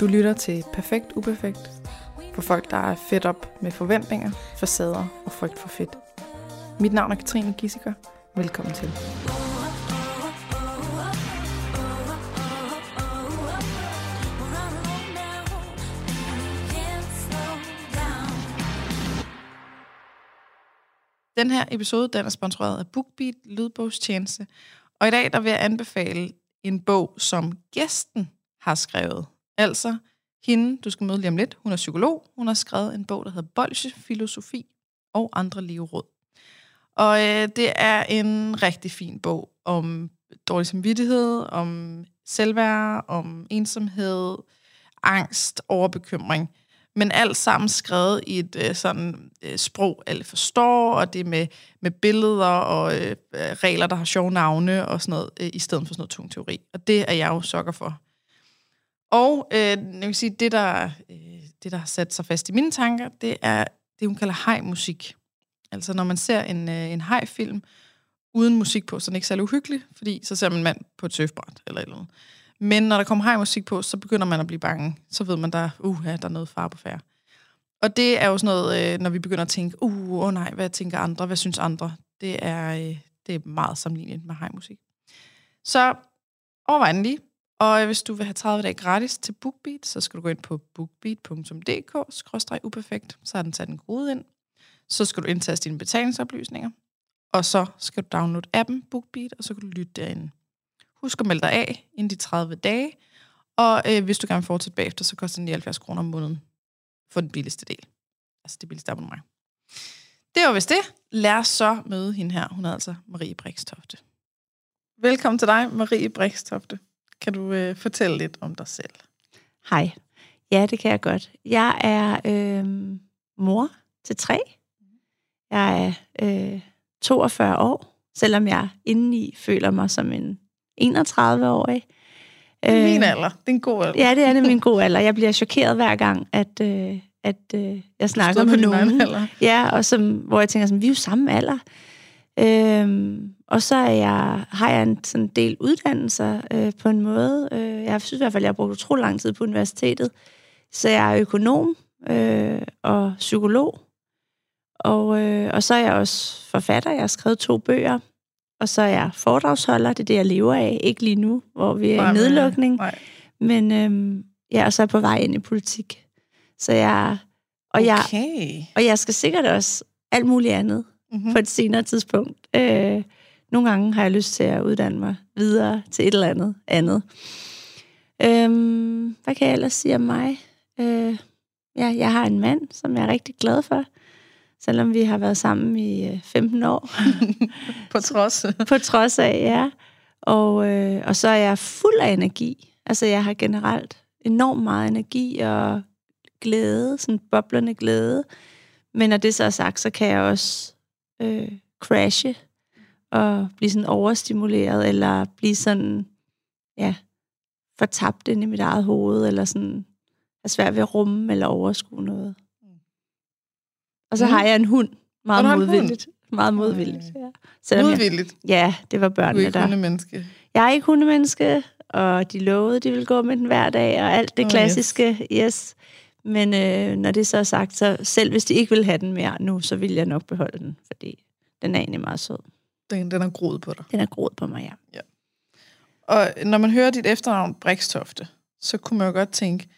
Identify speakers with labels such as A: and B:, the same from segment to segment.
A: Du lytter til Perfekt Uperfekt for folk, der er fedt op med forventninger, facader og frygt for fedt. Mit navn er Katrine Gissiker. Velkommen til. Den her episode den er sponsoreret af BookBeat Lydbogstjeneste, og i dag der vil jeg anbefale en bog, som gæsten har skrevet. Altså hende, du skal møde lige om lidt, hun er psykolog. Hun har skrevet en bog, der hedder Bolsje, Filosofi og andre livråd. Og øh, det er en rigtig fin bog om dårlig samvittighed, om selvværd, om ensomhed, angst, overbekymring. Men alt sammen skrevet i et øh, sådan øh, sprog, alle forstår, og det med, med billeder og øh, regler, der har sjove navne og sådan noget, øh, i stedet for sådan noget tung teori. Og det er jeg jo sokker for. Og øh, jeg vil sige, det der, øh, det, der har sat sig fast i mine tanker, det er det, hun kalder hej-musik. Altså når man ser en, øh, en hej-film uden musik på, så er den ikke særlig uhyggelig, fordi så ser man en mand på et surfbræt eller et eller andet. Men når der kommer hej-musik på, så begynder man at blive bange. Så ved man, der, uh, ja, der er noget far på færre. Og det er jo sådan noget, øh, når vi begynder at tænke, uh, åh oh nej, hvad tænker andre, hvad synes andre? Det er, øh, det er meget sammenlignet med hejmusik. Så overvej den lige. Og hvis du vil have 30 dage gratis til BookBeat, så skal du gå ind på bookbeat.dk-uperfekt, så har den sat en kode ind. Så skal du indtaste dine betalingsoplysninger, og så skal du downloade appen BookBeat, og så kan du lytte derinde. Husk at melde dig af inden de 30 dage, og øh, hvis du gerne vil fortsætte bagefter, så koster den 79 kroner om måneden for den billigste del. Altså det billigste abonnement. Det var vist det. Lad os så møde hende her. Hun er altså Marie Brikstofte. Velkommen til dig, Marie Brikstofte. Kan du øh, fortælle lidt om dig selv?
B: Hej. Ja, det kan jeg godt. Jeg er øh, mor til tre. Jeg er øh, 42 år, selvom jeg indeni føler mig som en 31-årig.
A: Det er min alder. Det er en god alder.
B: Ja, det er det min god alder. Jeg bliver chokeret hver gang, at, øh, at øh, jeg snakker med nogen. Ja, og som, hvor jeg tænker, sådan, vi er jo samme alder. Øhm, og så er jeg, har jeg en sådan del uddannelser øh, på en måde. Øh, jeg synes i hvert fald, at jeg har brugt utrolig lang tid på universitetet. Så jeg er økonom øh, og psykolog. Og, øh, og så er jeg også forfatter. Jeg har skrevet to bøger. Og så er jeg foredragsholder. Det er det, jeg lever af. Ikke lige nu, hvor vi er i nedlukning. Nej. Men øh, jeg er så på vej ind i politik. Så jeg... Og,
A: okay.
B: jeg, og jeg skal sikkert også alt muligt andet mm-hmm. på et senere tidspunkt. Øh, nogle gange har jeg lyst til at uddanne mig videre til et eller andet andet. Øhm, hvad kan jeg ellers sige om mig? Øh, ja, jeg har en mand, som jeg er rigtig glad for, selvom vi har været sammen i øh, 15 år.
A: på trods.
B: på trods af, ja. Og, øh, og så er jeg fuld af energi. Altså, jeg har generelt enormt meget energi og glæde, sådan boblende glæde. Men når det så er sagt, så kan jeg også øh, crashe og blive sådan overstimuleret, eller blive sådan, ja, fortabt ind i mit eget hoved, eller sådan er svært ved at rumme eller overskue noget. Og så mm. har jeg en hund, meget modvilligt. Hund? Meget modvilligt, ja.
A: Selvom modvilligt?
B: Jeg, ja, det var børnene der.
A: Du er ikke hundemenneske?
B: Jeg er ikke hundemenneske, og de lovede, de ville gå med den hver dag, og alt det oh, klassiske, yes. yes. Men øh, når det så er sagt, så selv hvis de ikke vil have den mere nu, så vil jeg nok beholde den, fordi den er egentlig meget sød.
A: Den, den er groet på dig?
B: Den er groet på mig, ja.
A: ja. Og når man hører dit efternavn, Brikstofte, så kunne man jo godt tænke,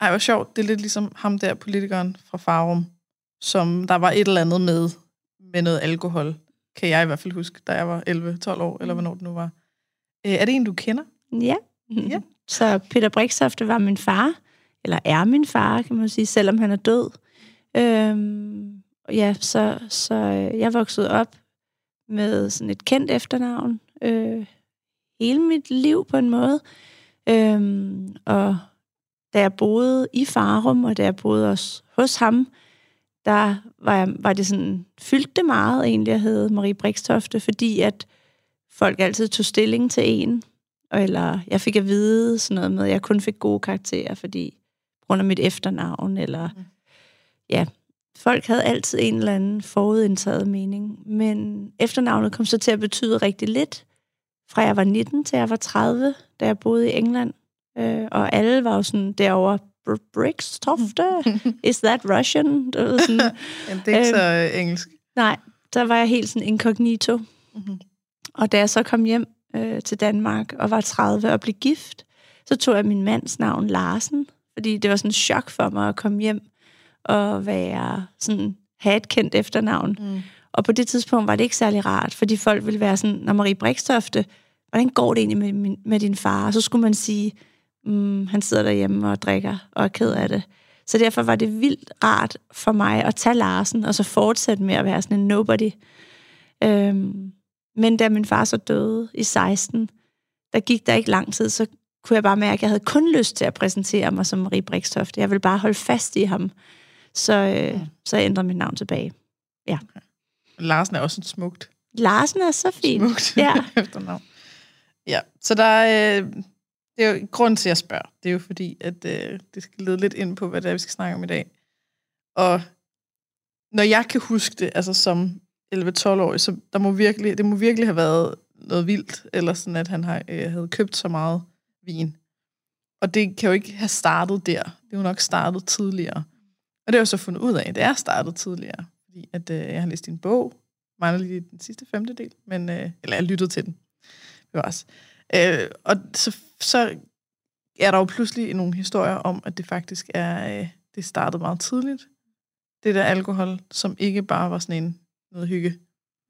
A: ej, hvor sjovt, det er lidt ligesom ham der, politikeren fra Farum, som der var et eller andet med, med noget alkohol, kan jeg i hvert fald huske, da jeg var 11-12 år, eller hvornår det nu var. Øh, er det en, du kender?
B: Ja. ja. Så Peter Brikstofte var min far, eller er min far, kan man sige, selvom han er død. Øhm, ja, så, så øh, jeg voksede op med sådan et kendt efternavn øh, hele mit liv på en måde. Øhm, og da jeg boede i Farum, og da jeg boede også hos ham, der var, jeg, var det sådan, fyldte det meget egentlig, at hedde Marie Brikstofte, fordi at folk altid tog stilling til en, eller jeg fik at vide sådan noget med, at jeg kun fik gode karakterer, fordi grund af mit efternavn, eller mm. ja, folk havde altid en eller anden forudindtaget mening, men efternavnet kom så til at betyde rigtig lidt, fra jeg var 19 til jeg var 30, da jeg boede i England. Øh, og alle var jo sådan derovre, "Br- Brixtofte, is that Russian? Du ved, sådan,
A: Jamen, det er ikke så øh, engelsk.
B: nej, der var jeg helt sådan incognito.
A: Mhm.
B: Og da jeg så kom hjem øh, til Danmark og var 30 og blev gift, så tog jeg min mands navn Larsen, fordi det var sådan en chok for mig at komme hjem og være sådan, have et kendt efternavn.
A: Mm.
B: Og på det tidspunkt var det ikke særlig rart, fordi folk ville være sådan, når Marie Brikstofte, hvordan går det egentlig med, med din far? Og så skulle man sige, mm, han sidder derhjemme og drikker og er ked af det. Så derfor var det vildt rart for mig at tage Larsen, og så fortsætte med at være sådan en nobody. Øhm, men da min far så døde i 16, der gik der ikke lang tid, så kunne jeg bare mærke, at jeg havde kun lyst til at præsentere mig som Marie Brikstofte. Jeg ville bare holde fast i ham. Så, øh, så jeg ændrede mit navn tilbage.
A: Larsen er også et smukt,
B: Larsen er så fint.
A: smukt
B: Ja.
A: efternavn. Ja, så der er, øh, det er jo grund til, at jeg spørger. Det er jo fordi, at øh, det skal lede lidt ind på, hvad det er, vi skal snakke om i dag. Og når jeg kan huske det, altså som 11-12-årig, så der må virkelig, det må virkelig have været noget vildt, eller sådan, at han har, øh, havde købt så meget vin. Og det kan jo ikke have startet der. Det er jo nok startet tidligere. Og det har jeg så fundet ud af, det er startet tidligere. Fordi at, øh, jeg har læst din bog, mangler lige den sidste femtedel, men, øh, eller jeg lyttede til den. Det var også. Øh, og så, så er der jo pludselig nogle historier om, at det faktisk er, øh, det startede meget tidligt. Det der alkohol, som ikke bare var sådan en noget hygge.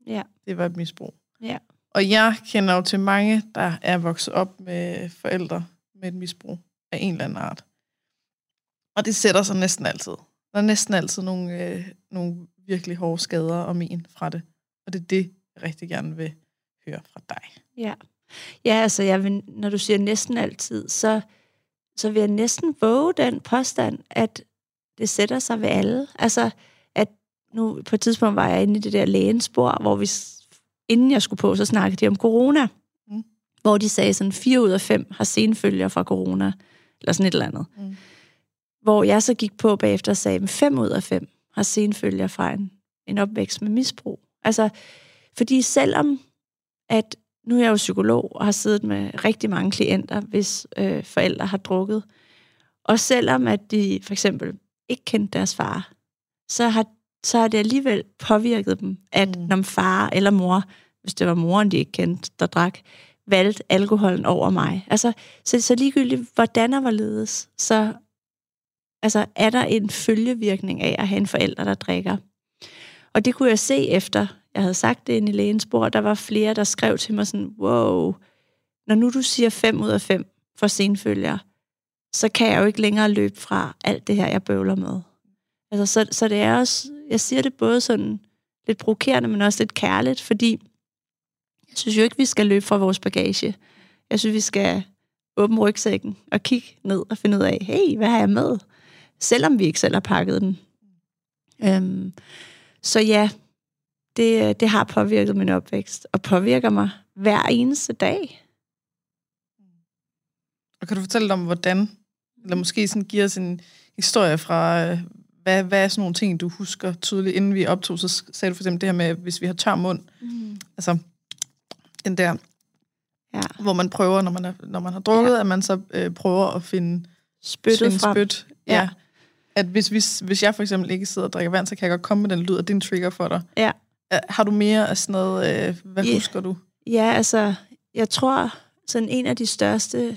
B: Ja.
A: Det var et misbrug.
B: Ja.
A: Og jeg kender jo til mange, der er vokset op med forældre med et misbrug af en eller anden art. Og det sætter sig næsten altid. Der er næsten altid nogle, øh, nogle virkelig hårde skader og men fra det. Og det er det, jeg rigtig gerne vil høre fra dig.
B: Ja. Ja, altså, jeg vil, når du siger næsten altid, så, så vil jeg næsten våge den påstand, at det sætter sig ved alle. Altså, at nu på et tidspunkt var jeg inde i det der lægenspor, hvor vi, inden jeg skulle på, så snakkede de om corona.
A: Mm.
B: Hvor de sagde sådan, fire ud af fem har senfølger fra corona, eller sådan et eller andet.
A: Mm.
B: Hvor jeg så gik på bagefter og sagde, at fem ud af fem har senfølger fra en, en opvækst med misbrug. Altså, fordi selvom at nu er jeg jo psykolog og har siddet med rigtig mange klienter, hvis øh, forældre har drukket, og selvom at de for eksempel ikke kendte deres far, så har, så har det alligevel påvirket dem, at
A: Mm.
B: når far eller mor, hvis det var moren, de ikke kendte, der drak, valgte alkoholen over mig. Altså, så, så ligegyldigt, hvordan og hvorledes, så altså, er der en følgevirkning af at have en forælder, der drikker. Og det kunne jeg se efter, jeg havde sagt det inde i lægens bord, der var flere, der skrev til mig sådan, wow, når nu du siger 5 ud af 5 for senfølger, så kan jeg jo ikke længere løbe fra alt det her, jeg bøvler med. Altså, så, så det er også, jeg siger det både sådan lidt provokerende, men også lidt kærligt, fordi jeg synes jo ikke, vi skal løbe fra vores bagage. Jeg synes, vi skal åbne rygsækken og kigge ned og finde ud af, hey, hvad har jeg med? Selvom vi ikke selv har pakket den. Øhm, så ja, det, det har påvirket min opvækst, og påvirker mig hver eneste dag.
A: Og kan du fortælle om, hvordan, eller måske sådan give os en historie fra, øh, hvad, hvad er sådan nogle ting, du husker tydeligt, inden vi optog, så sagde du for eksempel det her med, hvis vi har tør mund,
B: Mm.
A: altså den der,
B: Ja.
A: hvor man prøver, når man, er, når man har drukket, ja. at man så øh, prøver at finde
B: Spyttet
A: finde
B: frem.
A: spyt. Ja.
B: Ja.
A: At hvis, hvis, hvis jeg for eksempel ikke sidder og drikker vand, så kan jeg godt komme med den lyd, og det er en trigger for dig.
B: Ja.
A: Øh, Har du mere af sådan noget, øh, hvad
B: Ja.
A: husker du?
B: Ja, altså, jeg tror, sådan en af de største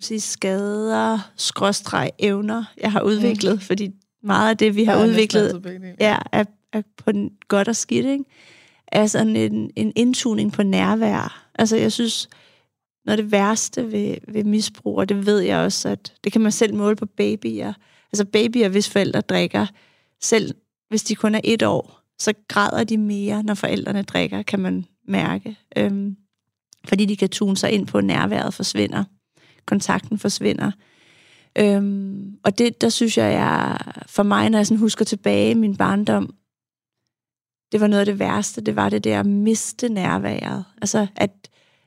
B: sige, skader, skråstreg, evner, jeg har udviklet, mm. fordi meget af det, vi har
A: næsten
B: udviklet, ja, er, er på den godt og skidt, ikke? Er sådan en, en indtuning på nærvær. Altså, jeg synes, noget af det værste ved, ved misbrug, og det ved jeg også, at det kan man selv måle på babyer. Altså babyer, hvis forældre drikker, selv hvis de kun er et år, så græder de mere, når forældrene drikker, kan man mærke. Øhm, fordi de kan tune sig ind på, at nærværet forsvinder. Kontakten forsvinder. Øhm, og det, der synes jeg, jeg, for mig, når jeg sådan husker tilbage i min barndom, det var noget af det værste, det var det der at miste nærværet. Altså, at,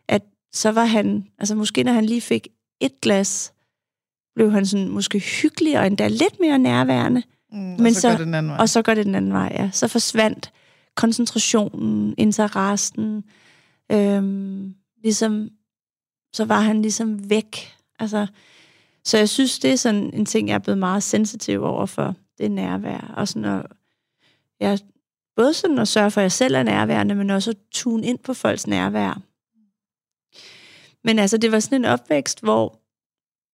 B: at så var han, altså måske når han lige fik et glas, blev han sådan måske hyggelig og endda lidt mere nærværende,
A: Mm, og
B: Men
A: så,
B: så-
A: går det den anden vej.
B: og så går det den anden vej, ja. Så forsvandt koncentrationen, interessen, øhm, ligesom, så var han ligesom væk. Altså, så jeg synes, det er sådan en ting, jeg er blevet meget sensitiv over for. Det nærvær. Og sådan at, jeg, både sådan at sørge for, at jeg selv er nærværende, men også at tune ind på folks nærvær. Men altså, det var sådan en opvækst, hvor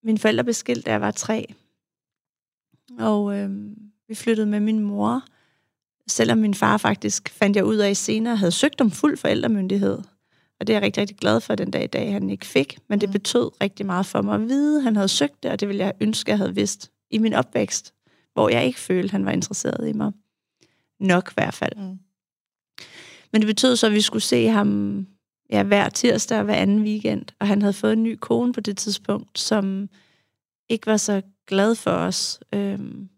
B: mine forældre blev skilt, da jeg var tre. Og øh, vi flyttede med min mor, selvom min far faktisk, fandt jeg ud af senere, havde søgt om fuld forældremyndighed. Og det er jeg rigtig, rigtig glad for den dag i dag, han ikke fik. Men det mm. betød rigtig meget for mig at vide, at han havde søgt det, og det ville jeg ønske, jeg havde vidst i min opvækst, hvor jeg ikke følte, han var interesseret i mig. Nok i hvert fald. Mm. Men det betød så, at vi skulle se ham ja, hver tirsdag og hver anden weekend. Og han havde fået en ny kone på det tidspunkt, som ikke var så glad for os. Øhm,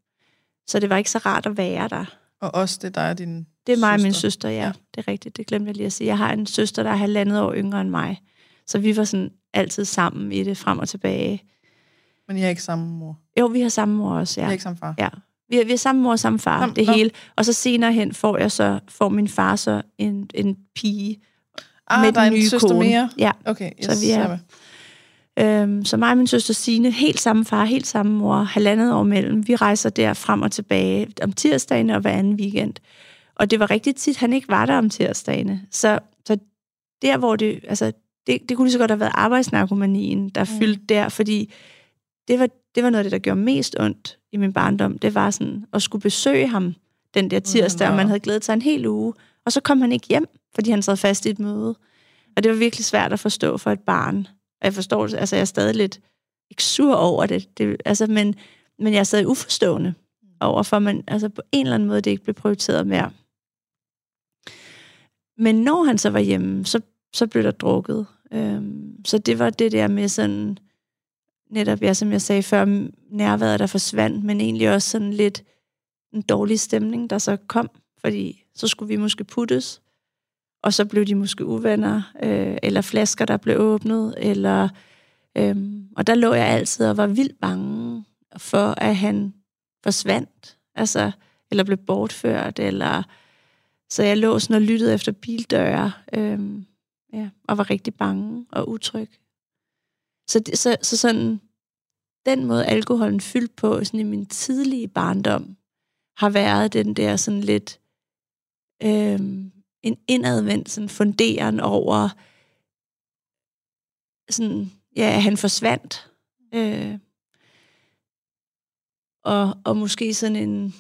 B: så det var ikke så rart at være der.
A: Og også det er dig og din
B: Det er mig
A: søster.
B: og min søster, ja. ja. Det er rigtigt, det glemte jeg lige at sige. Jeg har en søster, der er halvandet år yngre end mig. Så vi var sådan altid sammen i det, frem og tilbage.
A: Men I har ikke samme mor?
B: Jo, vi har samme mor også, ja.
A: I har ikke samme far?
B: Ja. Vi har, vi har samme mor og samme far, Sam, det nå. hele. Og så senere hen får jeg så, får min far så en, en pige
A: ah,
B: med
A: der er
B: den
A: en
B: nye
A: søster
B: kone.
A: mere?
B: Ja.
A: Okay, yes,
B: Så vi er- Øhm, så mig og min søster Signe, helt samme far, helt samme mor, halvandet år mellem. Vi rejser der frem og tilbage om tirsdagen og hver anden weekend. Og det var rigtig tit, han ikke var der om tirsdagene. Så, så der, hvor det, altså, det, det kunne lige så godt have været arbejdsnarkomanien, der mm. fyldte der, fordi det var, det var noget af det, der gjorde mest ondt i min barndom. Det var sådan at skulle besøge ham den der tirsdag, og man havde glædet sig en hel uge. Og så kom han ikke hjem, fordi han sad fast i et møde. Og det var virkelig svært at forstå for et barn. Og jeg forstår det, altså jeg er stadig lidt ikke sur over det, det altså, men, men jeg er stadig uforstående over for, man, altså på en eller anden måde, det ikke blev prioriteret mere. Men når han så var hjemme, så, så blev der drukket. Øhm, så det var det der med sådan, netop, ja, som jeg sagde før, nærværet, der forsvandt, men egentlig også sådan lidt en dårlig stemning, der så kom, fordi så skulle vi måske puttes, og så blev de måske uvenner, øh, eller flasker, der blev åbnet, eller... Øh, og der lå jeg altid og var vildt bange for, at han forsvandt, altså, eller blev bortført, eller... Så jeg lå sådan og lyttede efter bildøre, øhm, ja, og var rigtig bange og utryg. Så, det, så, så sådan, den måde alkoholen fyldt på sådan i min tidlige barndom, har været den der sådan lidt øhm, en indadvendt sådan funderen over, sådan, ja, han forsvandt. Øh, og, og måske sådan en,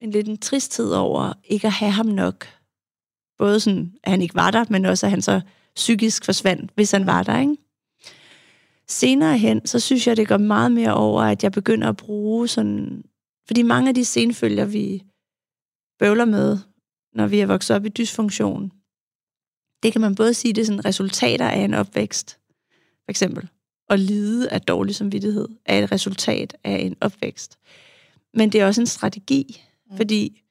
B: en lidt en tristhed over ikke at have ham nok. Både sådan, at han ikke var der, men også at han så psykisk forsvandt, hvis han var der, ikke? Senere hen, så synes jeg, det går meget mere over, at jeg begynder at bruge sådan... Fordi mange af de senfølger, vi bøvler med, når vi er vokset op i dysfunktion, det kan man både sige, det er sådan resultater af en opvækst. For eksempel at lide af dårlig samvittighed er et resultat af en opvækst. Men det er også en strategi, mm. fordi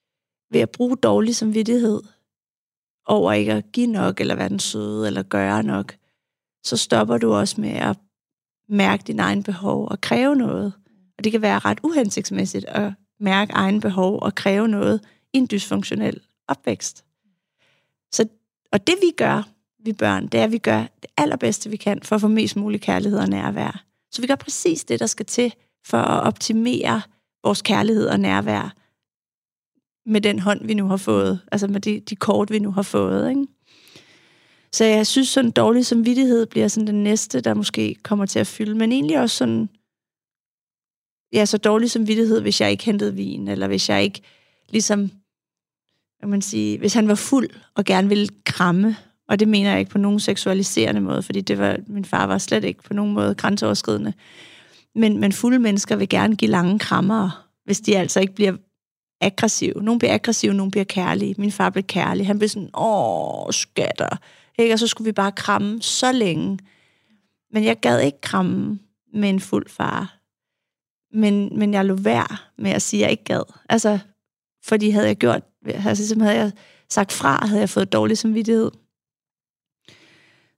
B: ved at bruge dårlig samvittighed over ikke at give nok, eller være den søde, eller gøre nok, så stopper du også med at mærke dine egen behov og kræve noget. Og det kan være ret uhensigtsmæssigt at mærke egen behov og kræve noget i en dysfunktionel opvækst. Så, og det vi gør, vi børn, det er, at vi gør det allerbedste, vi kan for at få mest mulig kærlighed og nærvær. Så vi gør præcis det, der skal til for at optimere vores kærlighed og nærvær med den hånd, vi nu har fået. Altså med de, de kort, vi nu har fået. Ikke? Så jeg synes, sådan dårlig samvittighed bliver sådan den næste, der måske kommer til at fylde. Men egentlig også sådan, ja, så dårlig samvittighed, hvis jeg ikke hentede vin, eller hvis jeg ikke ligesom, kan man sige, hvis han var fuld og gerne ville kramme, og det mener jeg ikke på nogen seksualiserende måde, fordi det var, min far var slet ikke på nogen måde grænseoverskridende. Men, men fulde mennesker vil gerne give lange krammer, hvis de altså ikke bliver aggressive. Nogle bliver aggressive, nogle bliver kærlige. Min far blev kærlig. Han blev sådan, åh, skatter. Ikke? Og så skulle vi bare kramme så længe. Men jeg gad ikke kramme med en fuld far. Men, men jeg lå værd med at sige, at jeg ikke gad. Altså, fordi havde jeg gjort, altså, havde jeg sagt fra, havde jeg fået dårlig samvittighed.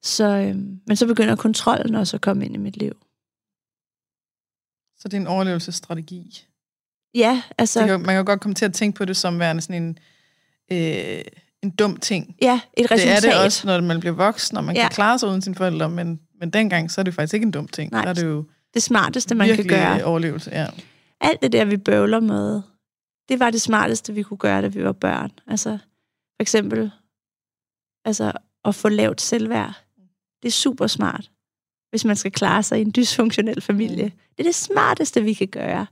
B: Så, øh, men så begynder kontrollen også at komme ind i mit liv.
A: Så det er en overlevelsesstrategi.
B: Ja, altså...
A: Det kan, man kan godt komme til at tænke på det som værende sådan en, øh, en dum ting.
B: Ja, et resultat.
A: Det er det også, når man bliver voksen, og man
B: Ja.
A: kan klare sig uden sine forældre, men, men dengang, så er det faktisk ikke en dum ting.
B: Nej.
A: Så er det jo
B: Det smarteste, man kan gøre.
A: overlevelse, ja.
B: Alt det der, vi bøvler med, det var det smarteste, vi kunne gøre, da vi var børn. Altså, for eksempel, altså, at få lavt selvværd. Det er super smart, hvis man skal klare sig i en dysfunktionel familie.
A: Mm.
B: Det er det smarteste, vi kan gøre.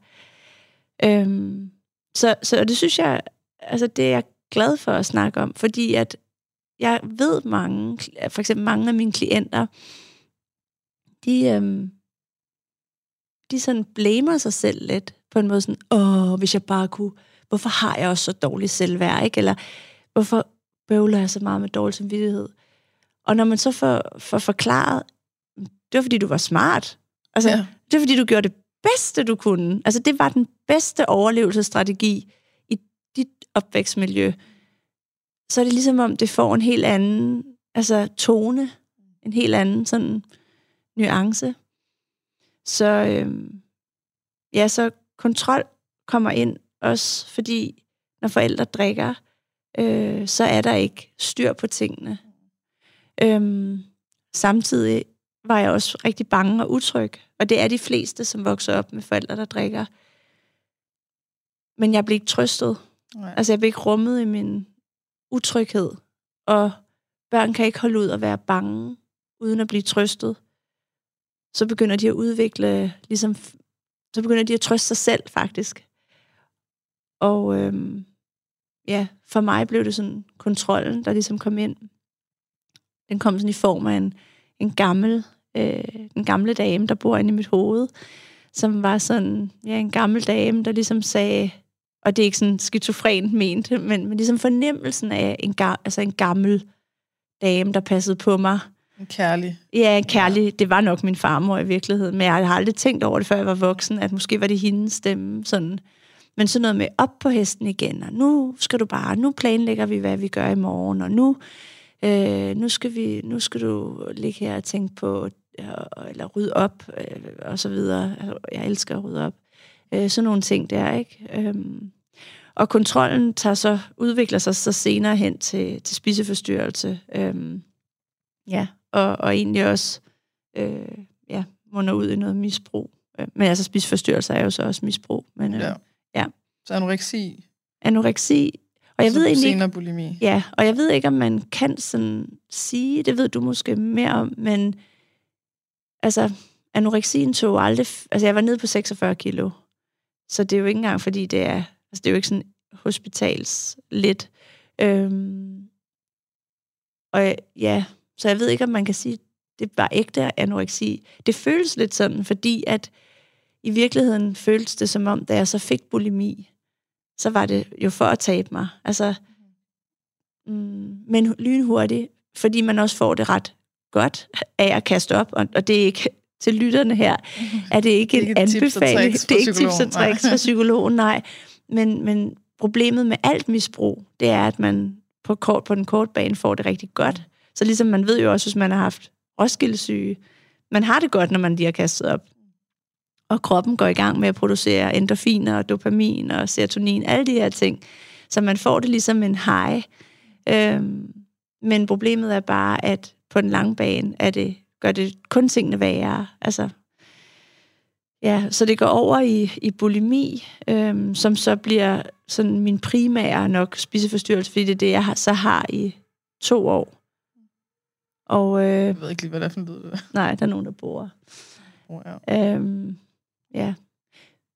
B: Øhm, så, så det synes jeg, altså det er jeg glad for at snakke om, fordi at jeg ved mange, for eksempel mange af mine klienter, de, øhm, de sådan blamer sig selv lidt, på en måde sådan, åh, hvis jeg bare kunne, hvorfor har jeg også så dårlig selvværd, ikke? Eller hvorfor bøvler jeg så meget med dårlig samvittighed? Og når man så får, får forklaret, det var fordi, du var smart. Altså,
A: ja.
B: det var fordi, du gjorde det bedste, du kunne. Altså, det var den bedste overlevelsesstrategi i dit opvækstmiljø. Så er det ligesom om, det får en helt anden altså, tone, en helt anden sådan nuance. Så øhm, ja, så kontrol kommer ind også, fordi når forældre drikker, øh, så er der ikke styr på tingene. Øhm, samtidig var jeg også rigtig bange og utryg, og det er de fleste, som vokser op med forældre, der drikker. Men jeg blev ikke trøstet.
A: Nej.
B: Altså, jeg blev ikke rummet i min utryghed. Og børn kan ikke holde ud at være bange, uden at blive trøstet. Så begynder de at udvikle, ligesom, så begynder de at trøste sig selv, faktisk. Og øhm, ja, for mig blev det sådan kontrollen, der ligesom kom ind. Den kom sådan i form af en, en gammel, øh, en gamle dame, der bor inde i mit hoved, som var sådan, ja, en gammel dame, der ligesom sagde, og det er ikke sådan skizofrent ment, men, men ligesom fornemmelsen af en, ga, altså en gammel dame, der passede på mig.
A: En kærlig.
B: Ja, en kærlig, det var nok min farmor i virkeligheden, men jeg har aldrig tænkt over det, før jeg var voksen, at måske var det hendes stemme, sådan. Men sådan noget med op på hesten igen, og nu skal du bare, nu planlægger vi, hvad vi gør i morgen, og nu, øh, nu, skal, vi, nu skal du ligge her og tænke på, øh, eller rydde op, øh, og så videre. Jeg elsker at rydde op. Øh, sådan nogle ting der, ikke? Øhm, og kontrollen tager så, udvikler sig så senere hen til, til spiseforstyrrelse. Øhm, ja, og, og egentlig også øh, ja, munder ud i noget misbrug. Øh, Men altså spiseforstyrrelse er jo så også misbrug. Men øh,
A: Ja.
B: ja.
A: Så anoreksi.
B: anoreksi. Og jeg
A: så
B: ved egentlig ikke,
A: senere bulimi.
B: Ja, og jeg ved ikke, om man kan sådan sige, det ved du måske mere om, men altså, anoreksien tog aldrig... Altså, jeg var nede på 46 kilo, så det er jo ikke engang, fordi det er... Altså, det er jo ikke sådan hospitals lidt. Øhm, og ja, så jeg ved ikke, om man kan sige, det var ægte anoreksi. Det føles lidt sådan, fordi at i virkeligheden føltes det som om, da jeg så fik bulimi, så var det jo for at tabe mig. Altså, mm, men lynhurtigt, fordi man også får det ret godt af at kaste op, og, og det er ikke til lytterne her, er det ikke
A: Det er
B: en
A: ikke
B: anbefaling.
A: tricks
B: Det er ikke tips og
A: psykologen, nej.
B: tricks fra psykologen, nej. Men, men problemet med alt misbrug, det er, at man på, kort, på den korte bane får det rigtig godt. Så ligesom man ved jo også, hvis man har haft Roskilde-syge, man har det godt, når man lige har kastet op. Og kroppen går i gang med at producere endorfiner, og dopamin og serotonin, alle de her ting. Så man får det ligesom en high. Øhm, men problemet er bare, at på den lange bane er det, gør det kun tingene værre. Altså, ja, så det går over i, i bulimi, øhm, som så bliver sådan min primære nok spiseforstyrrelse, fordi det er det, jeg har, så har i to år. Og øh,
A: Jeg ved ikke lige, hvad det er for en lyd.
B: nej, der er nogen, der bor.
A: Oh, ja.
B: Øhm, ja.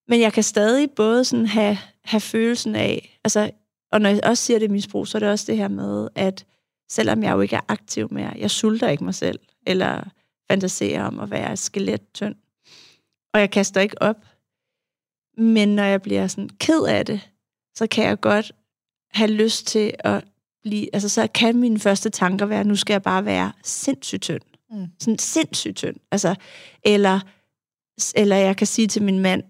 B: Men jeg kan stadig både sådan have, have følelsen af, altså, og når jeg også siger det misbrug, så er det også det her med, at selvom jeg jo ikke er aktiv mere, jeg sulter ikke mig selv, eller fantaserer om at være skelet tynd. Og jeg kaster ikke op. Men når jeg bliver sådan ked af det, så kan jeg godt have lyst til at blive, altså så kan mine første tanker være, nu skal jeg bare være sindssygt tynd.
A: Mm.
B: Sådan sindssygt tynd. Altså, eller, eller jeg kan sige til min mand,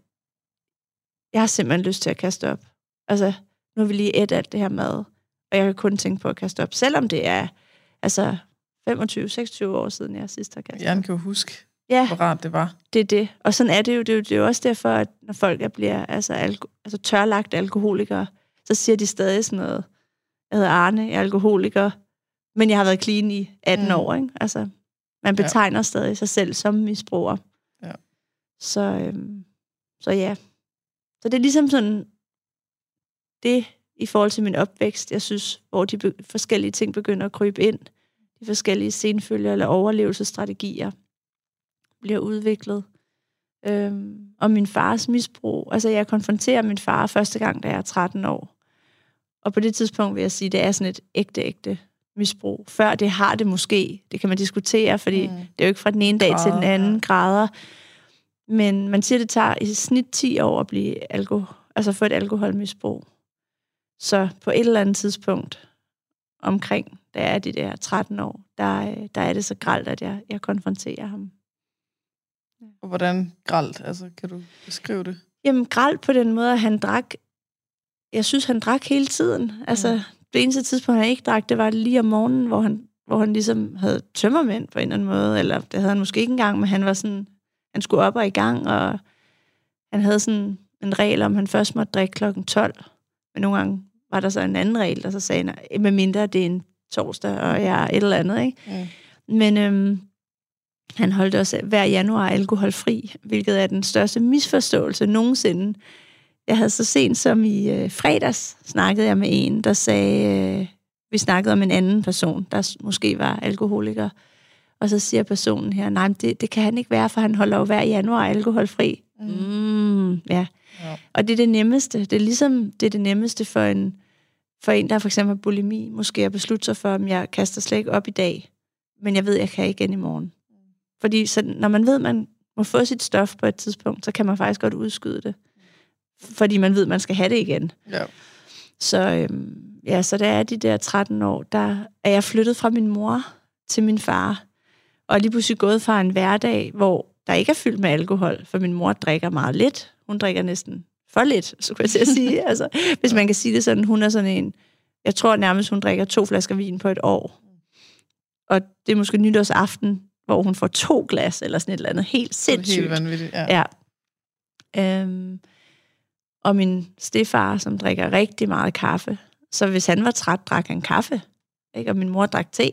B: jeg har simpelthen lyst til at kaste op. Altså, nu har vi lige et alt det her mad, og jeg kan kun tænke på at kaste op, selvom det er altså 25-26 år siden, jeg sidst har kastet op.
A: kan jo huske,
B: Ja,
A: hvor rart det var.
B: det er det. Og sådan er det jo. Det er jo, det er jo også derfor, at når folk er bliver altså, alko- altså tørlagt alkoholikere, så siger de stadig sådan noget, jeg hedder Arne, jeg er alkoholiker, men jeg har været clean i 18
A: Mm.
B: år. Ikke? Altså, man betegner ja. stadig sig selv som misbruger.
A: Ja.
B: Så, øhm, så ja. Så det er ligesom sådan det i forhold til min opvækst, jeg synes, hvor de be- forskellige ting begynder at krybe ind. De forskellige senfølger eller overlevelsesstrategier bliver udviklet. Øhm, og min fars misbrug. Altså, jeg konfronterer min far første gang, da jeg er 13 år. Og på det tidspunkt vil jeg sige, det er sådan et ægte, ægte misbrug. Før det har det måske. Det kan man diskutere, fordi mm. det er jo ikke fra den ene dag til den anden grader. Men man siger, det tager i snit 10 år at blive alkohol, altså få et alkoholmisbrug. Så på et eller andet tidspunkt omkring, da jeg er de der 13 år, der, der er det så gralt, at jeg, jeg konfronterer ham.
A: Og hvordan gralt? Altså, kan du beskrive det?
B: Jamen, gralt på den måde, at han drak... Jeg synes, han drak hele tiden. Altså, mm. det eneste tidspunkt, han ikke drak, det var lige om morgenen, hvor han, hvor han ligesom havde tømmermænd på en eller anden måde, eller det havde han måske ikke engang, men han var sådan... Han skulle op og i gang, og han havde sådan en regel om, at han først måtte drikke klokken 12. Men nogle gange var der så en anden regel, der så sagde, med mindre det er en torsdag, og jeg er et eller andet, ikke? Mm. Men øhm, han holdt også hver januar alkoholfri, hvilket er den største misforståelse nogensinde. Jeg havde så sent som i øh, fredags snakkede jeg med en, der sagde, øh, vi snakkede om en anden person, der måske var alkoholiker, og så siger personen her, nej, det, det kan han ikke være, for han holder jo hver januar alkoholfri. Mm. Mm, ja. ja. Og det er det nemmeste. Det er ligesom det er det nemmeste for en, for en, der for eksempel har bulimi, måske at beslutte sig for, om jeg kaster slet ikke op i dag, men jeg ved, jeg kan igen i morgen. Fordi så, når man ved, man må få sit stof på et tidspunkt, så kan man faktisk godt udskyde det. Fordi man ved, man skal have det igen.
A: Ja.
B: Så, øhm, ja, så der er de der 13 år, der er jeg flyttet fra min mor til min far. Og lige pludselig gået fra en hverdag, hvor der ikke er fyldt med alkohol, for min mor drikker meget lidt. Hun drikker næsten for lidt, så kunne jeg til at sige. altså, hvis man kan sige det sådan, hun er sådan en, jeg tror nærmest, hun drikker to flasker vin på et år. Og det er måske nytårsaften, hvor hun får to glas, eller sådan et eller andet helt sindssygt.
A: Helt vanvittigt, ja.
B: ja. Øhm, og min stefar, som drikker rigtig meget kaffe, så hvis han var træt, drak han kaffe. Ikke? Og min mor drak te.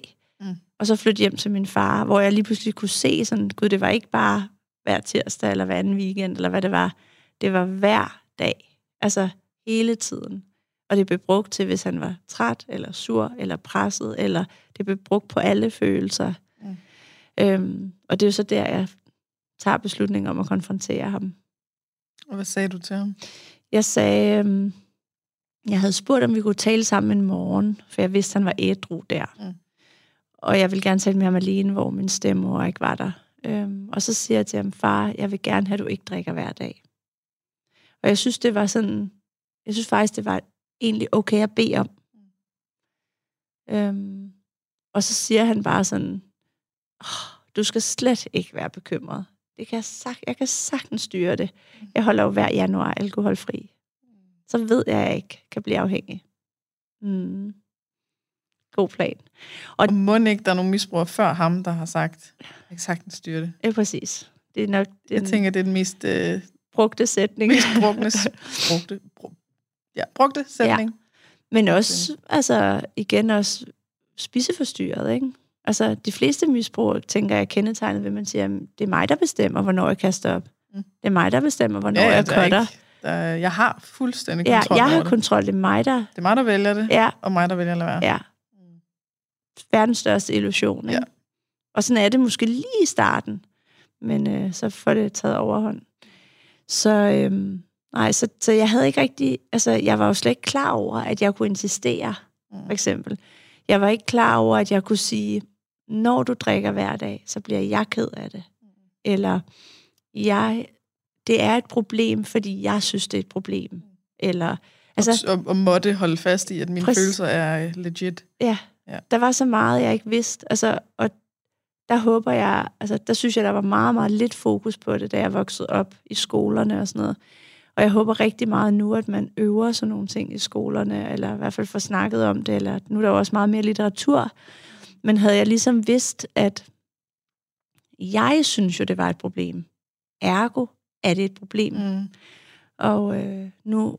B: Og så flyttede hjem til min far, hvor jeg lige pludselig kunne se sådan, gud, det var ikke bare hver tirsdag, eller hver anden weekend, eller hvad det var. Det var hver dag. Altså hele tiden. Og det blev brugt til, hvis han var træt, eller sur, eller presset, eller det blev brugt på alle følelser. Mm. Øhm, og det er jo så der, jeg tager beslutningen om at konfrontere ham.
A: Og hvad sagde du til ham?
B: Jeg sagde, øhm, jeg havde spurgt, om vi kunne tale sammen en morgen, for jeg vidste, han var ædru der. Mm. Og jeg vil gerne tale med ham alene, hvor min stemme ikke var der. Øhm, og så siger jeg til ham, far, jeg vil gerne have, at du ikke drikker hver dag. Og jeg synes, det var sådan, jeg synes faktisk, det var egentlig okay at bede om. Øhm, og så siger han bare sådan, oh, du skal slet ikke være bekymret. Det kan jeg, sag, jeg kan sagtens styre det. Jeg holder jo hver januar alkoholfri. Så ved jeg, at jeg ikke kan blive afhængig. Mm. God plan.
A: Og, og må ikke, der er nogle misbrugere før ham, der har sagt, jeg kan sagtens styre det?
B: Ja, præcis. Det er nok
A: den, jeg tænker, det er den mest... Øh,
B: brugte sætning.
A: Mest brugte, brugte, brugte, ja, brugte sætning. Ja.
B: Men også, altså igen også spiseforstyrret, ikke? Altså, de fleste misbrug, tænker jeg, kendetegnet ved, at man siger, at det er mig, der bestemmer, hvornår jeg kaster op. Mm. Det er mig, der bestemmer, hvornår ja, ja, jeg cutter.
A: Der, jeg har fuldstændig kontrol
B: Ja, jeg har
A: det.
B: kontrol. Det er mig, der...
A: Det er mig, der vælger det,
B: ja.
A: og mig, der vælger at lade være.
B: Ja. Verdens største illusion, ikke?
A: Ja.
B: Og sådan er det måske lige i starten, men øh, så får det taget overhånd. Så, øh, nej, så, så jeg havde ikke rigtig... Altså, jeg var jo slet ikke klar over, at jeg kunne insistere, mm. for eksempel. Jeg var ikke klar over, at jeg kunne sige, når du drikker hver dag, så bliver jeg ked af det. Eller jeg, det er et problem, fordi jeg synes, det er et problem. Eller,
A: altså, og, og, og måtte holde fast i, at mine præcis, følelser er legit.
B: Ja, ja, der var så meget, jeg ikke vidste. Altså, og der håber jeg, altså der synes jeg, der var meget, meget lidt fokus på det, da jeg voksede op i skolerne og sådan noget. Og jeg håber rigtig meget nu, at man øver sådan nogle ting i skolerne, eller i hvert fald får snakket om det, eller nu er der jo også meget mere litteratur, men havde jeg ligesom vidst, at jeg synes jo, det var et problem. Ergo er det et problem. Mm. Og øh, nu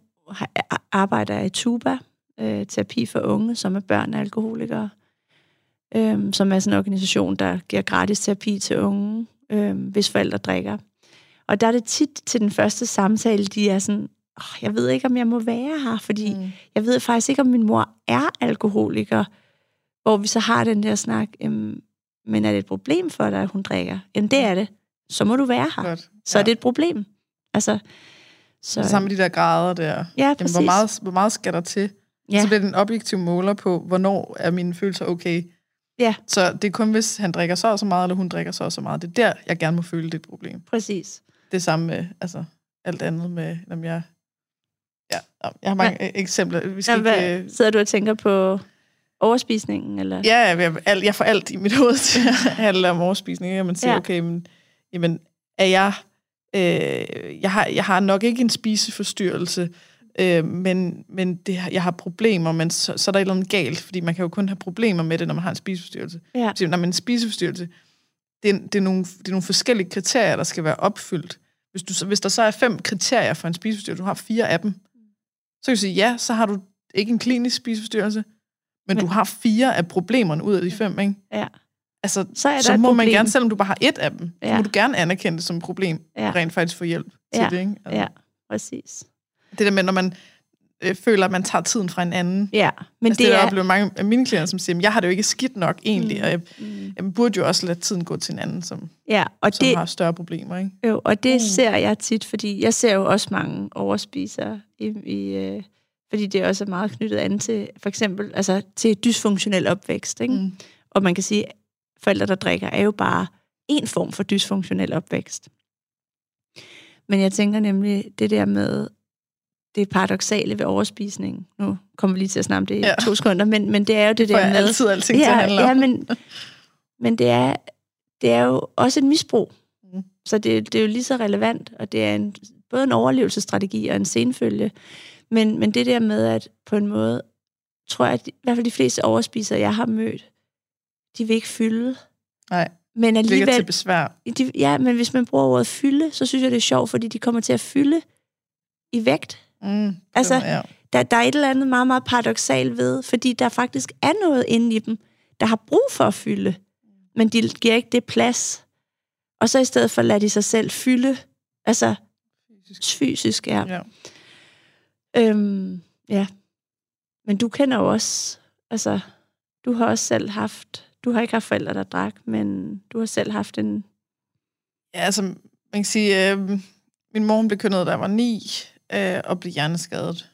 B: arbejder jeg i Tuba, øh, terapi for unge, som er børn af alkoholikere, øh, som er sådan en organisation, der giver gratis terapi til unge, øh, hvis forældre drikker. Og der er det tit til den første samtale, de er sådan, oh, jeg ved ikke, om jeg må være her, fordi mm. jeg ved faktisk ikke, om min mor er alkoholiker. Hvor vi så har den der snak, øhm, men er det et problem for dig, at hun drikker? Jamen det er det. Så må du være her.
A: Godt.
B: Så
A: Ja.
B: er det et problem. Altså, så,
A: Det samme med de der grader der.
B: Ja,
A: Jamen,
B: præcis.
A: hvor, meget, hvor meget skal der til?
B: Ja.
A: Så bliver det en objektiv måler på, hvornår er mine følelser okay.
B: Ja.
A: Så det er kun, hvis han drikker så og så meget, eller hun drikker så og så meget. Det er der, jeg gerne må føle, det er et problem.
B: præcis.
A: Det samme med altså, alt andet med, når jeg... Ja, jeg har mange ja. eksempler. Vi skal ikke,
B: hvad,
A: øh,
B: sidder du og tænker på overspisningen? Eller?
A: Ja, jeg, jeg, alt- jeg får alt i mit hoved til at handle om overspisning. ikke? Og man siger,
B: Ja.
A: ja. okay, men, jamen, er jeg... Øh, jeg, har, jeg har nok ikke en spiseforstyrrelse, øh, men, men det, jeg har problemer, men så, så er der et eller andet galt, fordi man kan jo kun have problemer med det, når man har en spiseforstyrrelse.
B: Ja.
A: Så, når man en spiseforstyrrelse, det er, det, er nogle, det er nogle forskellige kriterier, der skal være opfyldt. Hvis, du, hvis der så er fem kriterier for en spiseforstyrrelse, du har fire af dem, så kan du sige, ja, så har du ikke en klinisk spiseforstyrrelse, men, men du har fire af problemerne ud af de fem, ikke?
B: Ja.
A: Altså,
B: Så er
A: så må man gerne, selvom du bare har et af dem, ja. så må du gerne anerkende det som et problem,
B: ja.
A: og rent faktisk få hjælp til
B: Ja.
A: det, ikke? Altså,
B: Ja, præcis.
A: Det der med, når man øh, føler, at man tager tiden fra en anden.
B: Ja, men
A: altså, det,
B: det
A: der
B: er...
A: oplever mange af mine klienter, som siger, "Men jeg har det jo ikke skidt nok egentlig,
B: Mm.
A: og jeg,
B: Mm.
A: jeg burde jo også lade tiden gå til en anden, som,
B: Ja, og
A: som
B: det,
A: har større problemer, ikke?
B: jo, og det
A: Mm.
B: ser jeg tit, fordi jeg ser jo også mange overspisere, i, i, øh, fordi det også er meget knyttet an til, for eksempel, altså til dysfunktionel opvækst. Ikke? Mm. Og man kan sige, at forældre, der drikker, er jo bare en form for dysfunktionel opvækst. Men jeg tænker nemlig, det der med det paradoxale ved overspisning, nu kommer vi lige til at snakke om det i
A: Ja.
B: to sekunder, men, men det er jo det
A: For
B: der med...
A: altid alting til at
B: ja,
A: handle om.
B: ja, men, men det, er, det er jo også et misbrug.
A: Mm.
B: Så det, det er jo lige så relevant, og det er en, både en overlevelsesstrategi og en senfølge. Men, men det der med, at på en måde, tror jeg, at i hvert fald de fleste overspisere, jeg har mødt, de vil ikke fylde.
A: Nej,
B: Men
A: det ligger til
B: alligevel,
A: besvær.
B: de, ja, men hvis man bruger ordet fylde, så synes jeg, det er sjovt, fordi de kommer til at fylde i vægt.
A: Mm,
B: Altså,
A: ja.
B: Der, der er et eller andet meget, meget paradoxalt ved, fordi der faktisk er noget inde i dem, der har brug for at fylde, men de giver ikke det plads. Og så i stedet for lader de sig selv fylde, altså fysisk, ja.
A: ja.
B: Øhm, ja. Men du kender jo også, altså, du har også selv haft, du har ikke haft forældre, der drak, men du har selv haft en,
A: Ja, altså, man kan sige, øh, min mor hun blev kønnet, da jeg var ni, øh, og blev hjerneskadet.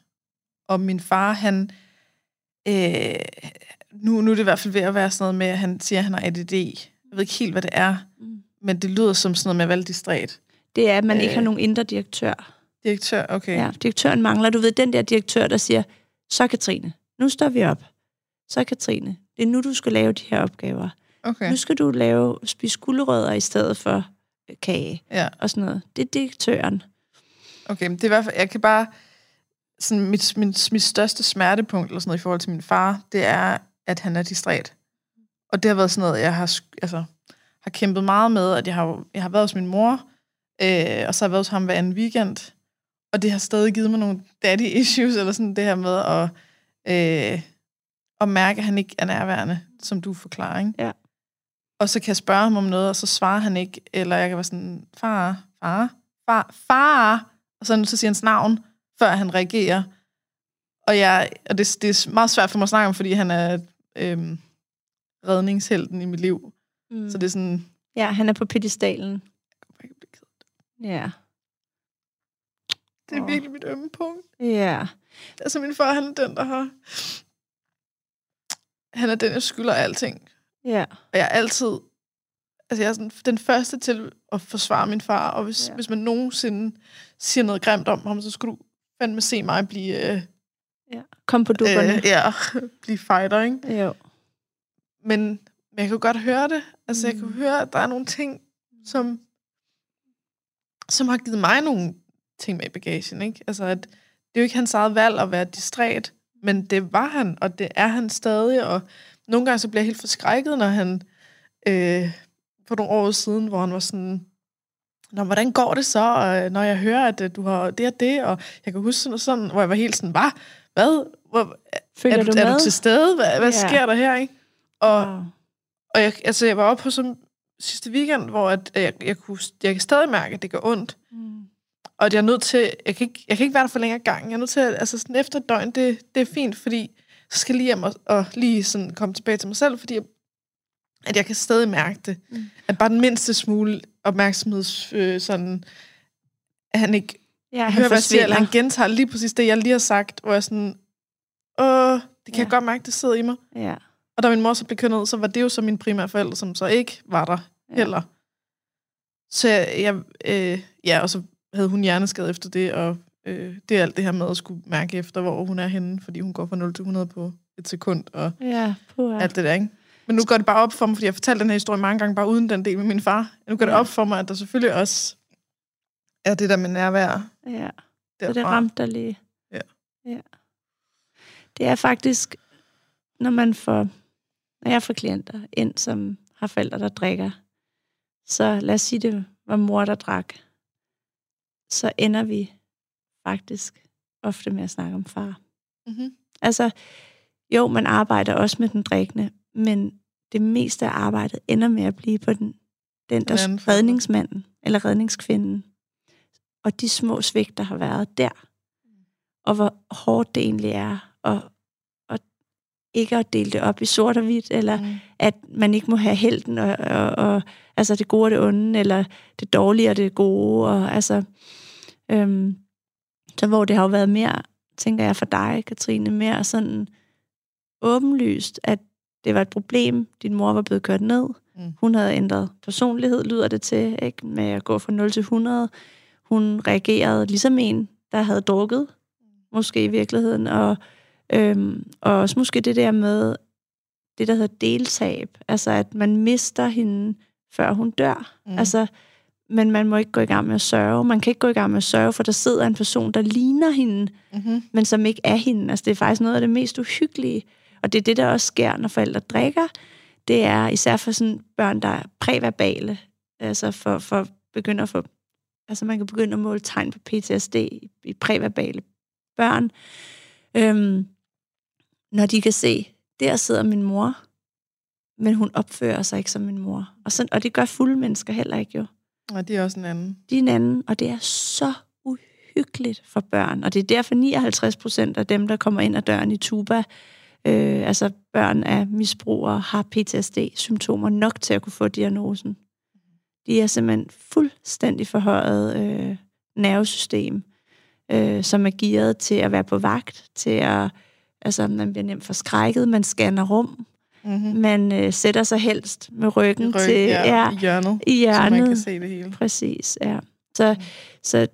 A: Og min far, han, øh, nu, nu er det i hvert fald ved at være sådan noget med, at han siger, at han har ADD. Jeg ved ikke helt, hvad det er,
B: Mm.
A: men det lyder som sådan noget med at være lidt distræt.
B: det er, at man øh. ikke
A: Øh.
B: har nogen indre direktør.
A: Direktør, okay.
B: Ja, direktøren mangler. Du ved, den der direktør, der siger, så Katrine, nu står vi op. Så Katrine, det er nu, du skal lave de her opgaver.
A: okay.
B: Nu skal du lave spise gulerødder i stedet for øh, kage
A: Ja,
B: og sådan noget. Det er direktøren.
A: Okay. Men det er i hvert fald, jeg kan bare, sådan mit, mit, mit største smertepunkt, eller sådan noget, i forhold til min far, det er, at han er distræt. Og det har været sådan noget, jeg har, altså, har kæmpet meget med, at jeg har, jeg har været hos min mor, øh, og så har jeg været hos ham hver anden weekend, og det har stadig givet mig nogle daddy issues, eller sådan det her med at, øh, at mærke, at han ikke er nærværende, som du forklarer, ikke?
B: Ja.
A: Og så kan jeg spørge ham om noget, og så svarer han ikke, eller jeg kan være sådan, far, far, far, far, og så, så siger hans navn, før han reagerer. Og, jeg, og det, det er meget svært for mig at snakke om, fordi han er øhm, redningshelten i mit liv.
B: Mm.
A: Så det er sådan...
B: Ja, han er på pedestalen.
A: Jeg kan blive ked af det.
B: Ja.
A: Det er
B: Åh.
A: virkelig mit ømme punkt.
B: Ja.
A: Altså, min far, han er den, der har... Han er den, jeg skylder alting.
B: Ja.
A: Og jeg er altid... Altså, jeg er sådan den første til at forsvare min far. Og hvis,
B: Ja.
A: hvis man nogensinde siger noget grimt om ham, så skulle du fandme se mig blive... Øh,
B: ja. Kom på dupperne.
A: øh, ja, blive fighter, ikke?
B: jo.
A: Men, men jeg kan godt høre det. Altså, jeg kan
B: Mm.
A: høre, at der er nogle ting, som, som har givet mig nogle ting med i bagagen, ikke? Altså, at det er jo ikke hans eget valg at være distræt, men det var han, og det er han stadig, og nogle gange så bliver jeg helt forskrækket, når han, øh, for nogle år siden, hvor han var sådan, Nå, hvordan går det så, øh, når jeg hører, at øh, du har det og det, og jeg kan huske sådan sådan, hvor jeg var helt sådan, hvad? Hvad? Hvor,
B: Følger
A: er,
B: du,
A: du, er du til stede? Hvad, hvad
B: Ja.
A: sker der her, ikke? Og,
B: Wow.
A: og jeg, altså, jeg var oppe på som sidste weekend, hvor at, jeg, jeg, kunne, jeg kan stadig mærke, at det gør ondt. og jeg er nødt til, jeg kan ikke, jeg kan ikke være der for længere gang. Jeg er nødt til, at, altså sådan efter et døgn, det, det er fint, fordi så skal jeg lige hjem og, og lige sådan komme tilbage til mig selv, fordi at jeg kan stadig mærke det. Mm. At bare den mindste smule opmærksomhed, øh, sådan, at han ikke
B: Ja,
A: hører,
B: han
A: hvad jeg siger, eller han gentager lige præcis det, jeg lige har sagt, hvor jeg sådan, åh, det kan
B: Ja.
A: jeg godt mærke, det sidder i mig.
B: Ja.
A: Og da min mor så blev kørt ned, så var det jo så min primære forældre, som så ikke var der
B: Ja.
A: heller. Så jeg, jeg øh, ja, og så havde hun hjerneskade efter det, og øh, det er alt det her med at skulle mærke efter, hvor hun er henne, fordi hun går fra 0 til 100 på et sekund, og
B: Ja, puha.
A: ja. alt det der, ikke? Men nu går det bare op for mig, fordi jeg har fortalt den her historie mange gange, bare uden den del med min far. Nu går det op for mig, at der selvfølgelig også er det der med nærvær
B: Ja.
A: derfra.
B: Så det ramte dig lige.
A: Ja.
B: ja. Det er faktisk, når man får, når jeg får klienter ind, som har forældre, der drikker, så lad os sige, det var mor, der drak, så ender vi faktisk ofte med at snakke om far.
A: Mm-hmm.
B: Altså, jo, man arbejder også med den drikkende, men det meste af arbejdet ender med at blive på den, den der redningsmanden eller redningskvinden. Og de små svigt, der har været der. Og hvor hårdt det egentlig er. Og, og ikke at dele det op i sort og hvidt, eller
A: Mm.
B: at man ikke må have helten, og, og, og altså det gode og det onde, eller det dårlige og det gode. Og, altså, øhm, så hvor det har jo været mere, tænker jeg for dig, Katrine, mere sådan åbenlyst, at det var et problem, din mor var blevet kørt ned,
A: Mm.
B: hun havde ændret personlighed, lyder det til, ikke? med at gå fra 0 til 100. Hun reagerede ligesom en, der havde drukket, måske i virkeligheden, og, øhm, og også måske det der med det, der hedder deltab, altså at man mister hende, før hun dør.
A: Mm.
B: Altså, men man må ikke gå i gang med at sørge. Man kan ikke gå i gang med at sørge, for der sidder en person, der ligner hende,
A: Mm-hmm.
B: men som ikke er hende. Altså, det er faktisk noget af det mest uhyggelige. Og det er det, der også sker, når forældre drikker. Det er især for sådan børn, der er præverbale. Altså for, for begynder at få... Altså man kan begynde at måle tegn på PTSD i, præverbale børn. Øhm, når de kan se, der sidder min mor, men hun opfører sig ikke som min mor. Og, sådan, og det gør fulde mennesker heller ikke jo
A: Og det er også en anden.
B: de er en anden, og det er så uhyggeligt for børn. Og det er derfor 59 procent af dem, der kommer ind ad døren i Tuba, øh, altså børn af misbrugere, har PTSD-symptomer nok til at kunne få diagnosen. De er simpelthen fuldstændig forhøjet øh, nervesystem, øh, som er gearet til at være på vagt, til at, altså man bliver nemt forskrækket, man scanner rum,
A: Mm-hmm.
B: man øh, sætter sig helst med ryggen
A: Ryg,
B: til
A: ja,
B: ja,
A: i hjørnet,
B: i
A: så
B: hjernet.
A: man kan se det hele.
B: Præcis, ja. Så, så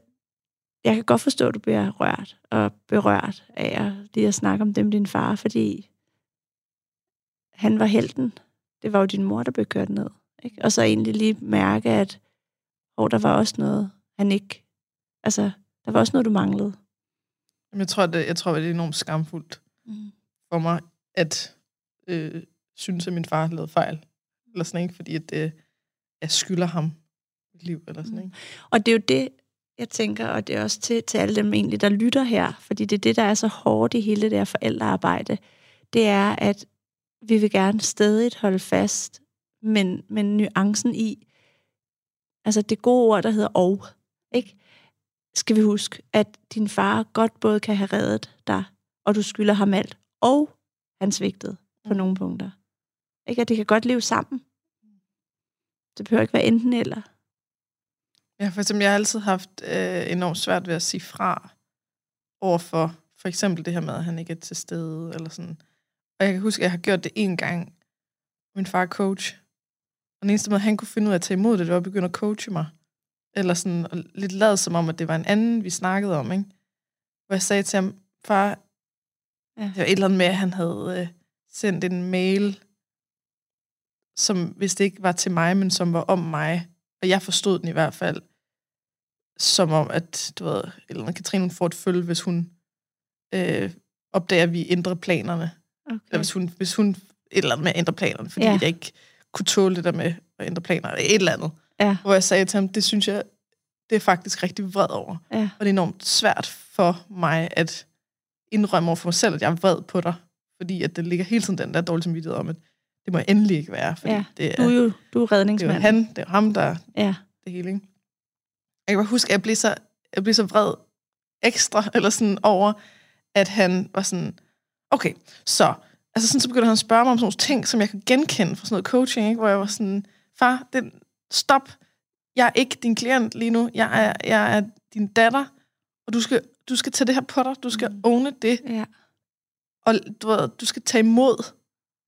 B: jeg kan godt forstå, at du bliver rørt og berørt af at, lige at snakke om det med din far, fordi han var helten. Det var jo din mor, der blev kørt ned. Ikke? Og så egentlig lige mærke, at oh, der var også noget, han ikke... Altså, der var også noget, du manglede.
A: Jeg tror, det, jeg tror, det er enormt skamfuldt
B: Mm.
A: for mig, at øh, synes, at min far har lavet fejl. Eller sådan, ikke? Fordi at, øh, jeg skylder ham mit liv, eller sådan,
B: Mm.
A: ikke?
B: Og det er jo det, jeg tænker, og det er også til, til alle dem egentlig, der lytter her, fordi det er det, der er så hårdt i hele det der forældrearbejde, det er, at vi vil gerne stadig holde fast, men, men nuancen i, altså det gode ord, der hedder og, ikke? skal vi huske, at din far godt både kan have reddet dig, og du skylder ham alt, og han svigtede på
A: Mm.
B: nogle punkter. Ikke? At det kan godt leve sammen. Det behøver ikke være enten eller.
A: Ja, for eksempel, jeg har altid haft øh, enormt svært ved at sige fra overfor for eksempel det her med, at han ikke er til stede, eller sådan. Og jeg kan huske, at jeg har gjort det en gang. Min far er coach. Og den eneste måde, han kunne finde ud af at tage imod det, det var at begynde at coache mig. Eller sådan, og lidt lad som om, at det var en anden, vi snakkede om, ikke? Hvor jeg sagde til ham, far,
B: Ja.
A: det var et eller andet med, at han havde øh, sendt en mail, som hvis det ikke var til mig, men som var om mig. Og jeg forstod den i hvert fald, som om, at du ved, eller Katrine får et følge, hvis hun øh, opdager, at vi ændrer planerne. Eller
B: Okay.
A: hvis hun, hvis hun et eller andet med at ændre planerne, fordi
B: Ja.
A: jeg ikke kunne tåle det der med at ændre planer, eller et eller andet.
B: Ja.
A: Hvor jeg sagde til ham, det synes jeg, det er faktisk rigtig vred over.
B: Ja.
A: Og det er enormt svært for mig at indrømme over for mig selv, at jeg er vred på dig. Fordi at det ligger hele tiden den der dårlige samvittighed om, at det må endelig ikke være. Fordi
B: Ja,
A: det,
B: Du
A: er,
B: er jo du er
A: det er jo
B: redningsmand.
A: han, det er jo ham, der
B: Ja.
A: det hele. Ikke? Jeg kan bare huske, at jeg blev så jeg blev så vred ekstra, eller sådan over, at han var sådan, okay, så, altså sådan, så begyndte han at spørge mig om sådan nogle ting, som jeg kan genkende fra sådan noget coaching, ikke? hvor jeg var sådan, far, det, stop, jeg er ikke din klient lige nu, jeg er, jeg er din datter, og du skal, du skal tage det her på dig, du skal mm. owne det,
B: Ja.
A: og du, ved, du skal tage imod.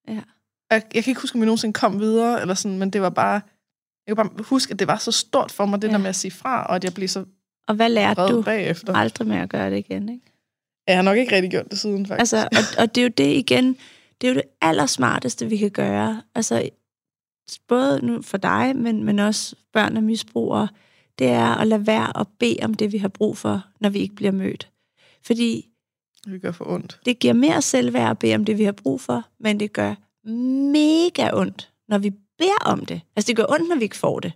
B: Ja.
A: Jeg, jeg kan ikke huske, om vi nogensinde kom videre, eller sådan, men det var bare, jeg kan bare huske, at det var så stort for mig, det
B: Ja.
A: der med at sige fra, og at jeg blev så
B: Og hvad lærte du
A: bagefter.
B: aldrig med at gøre det igen, ikke?
A: Jeg har nok ikke rigtig gjort det siden, faktisk.
B: Altså, og, og det er jo det igen, det er jo det allersmarteste, vi kan gøre. Altså, både nu for dig, men, men også børn og misbrugere, det er at lade være at bede om det, vi har brug for, når vi ikke bliver mødt. Fordi
A: det gør for ondt.
B: det giver mere selvværd at bede om det, vi har brug for, men det gør mega ondt, når vi beder om det. Altså, det gør ondt, når vi ikke får det.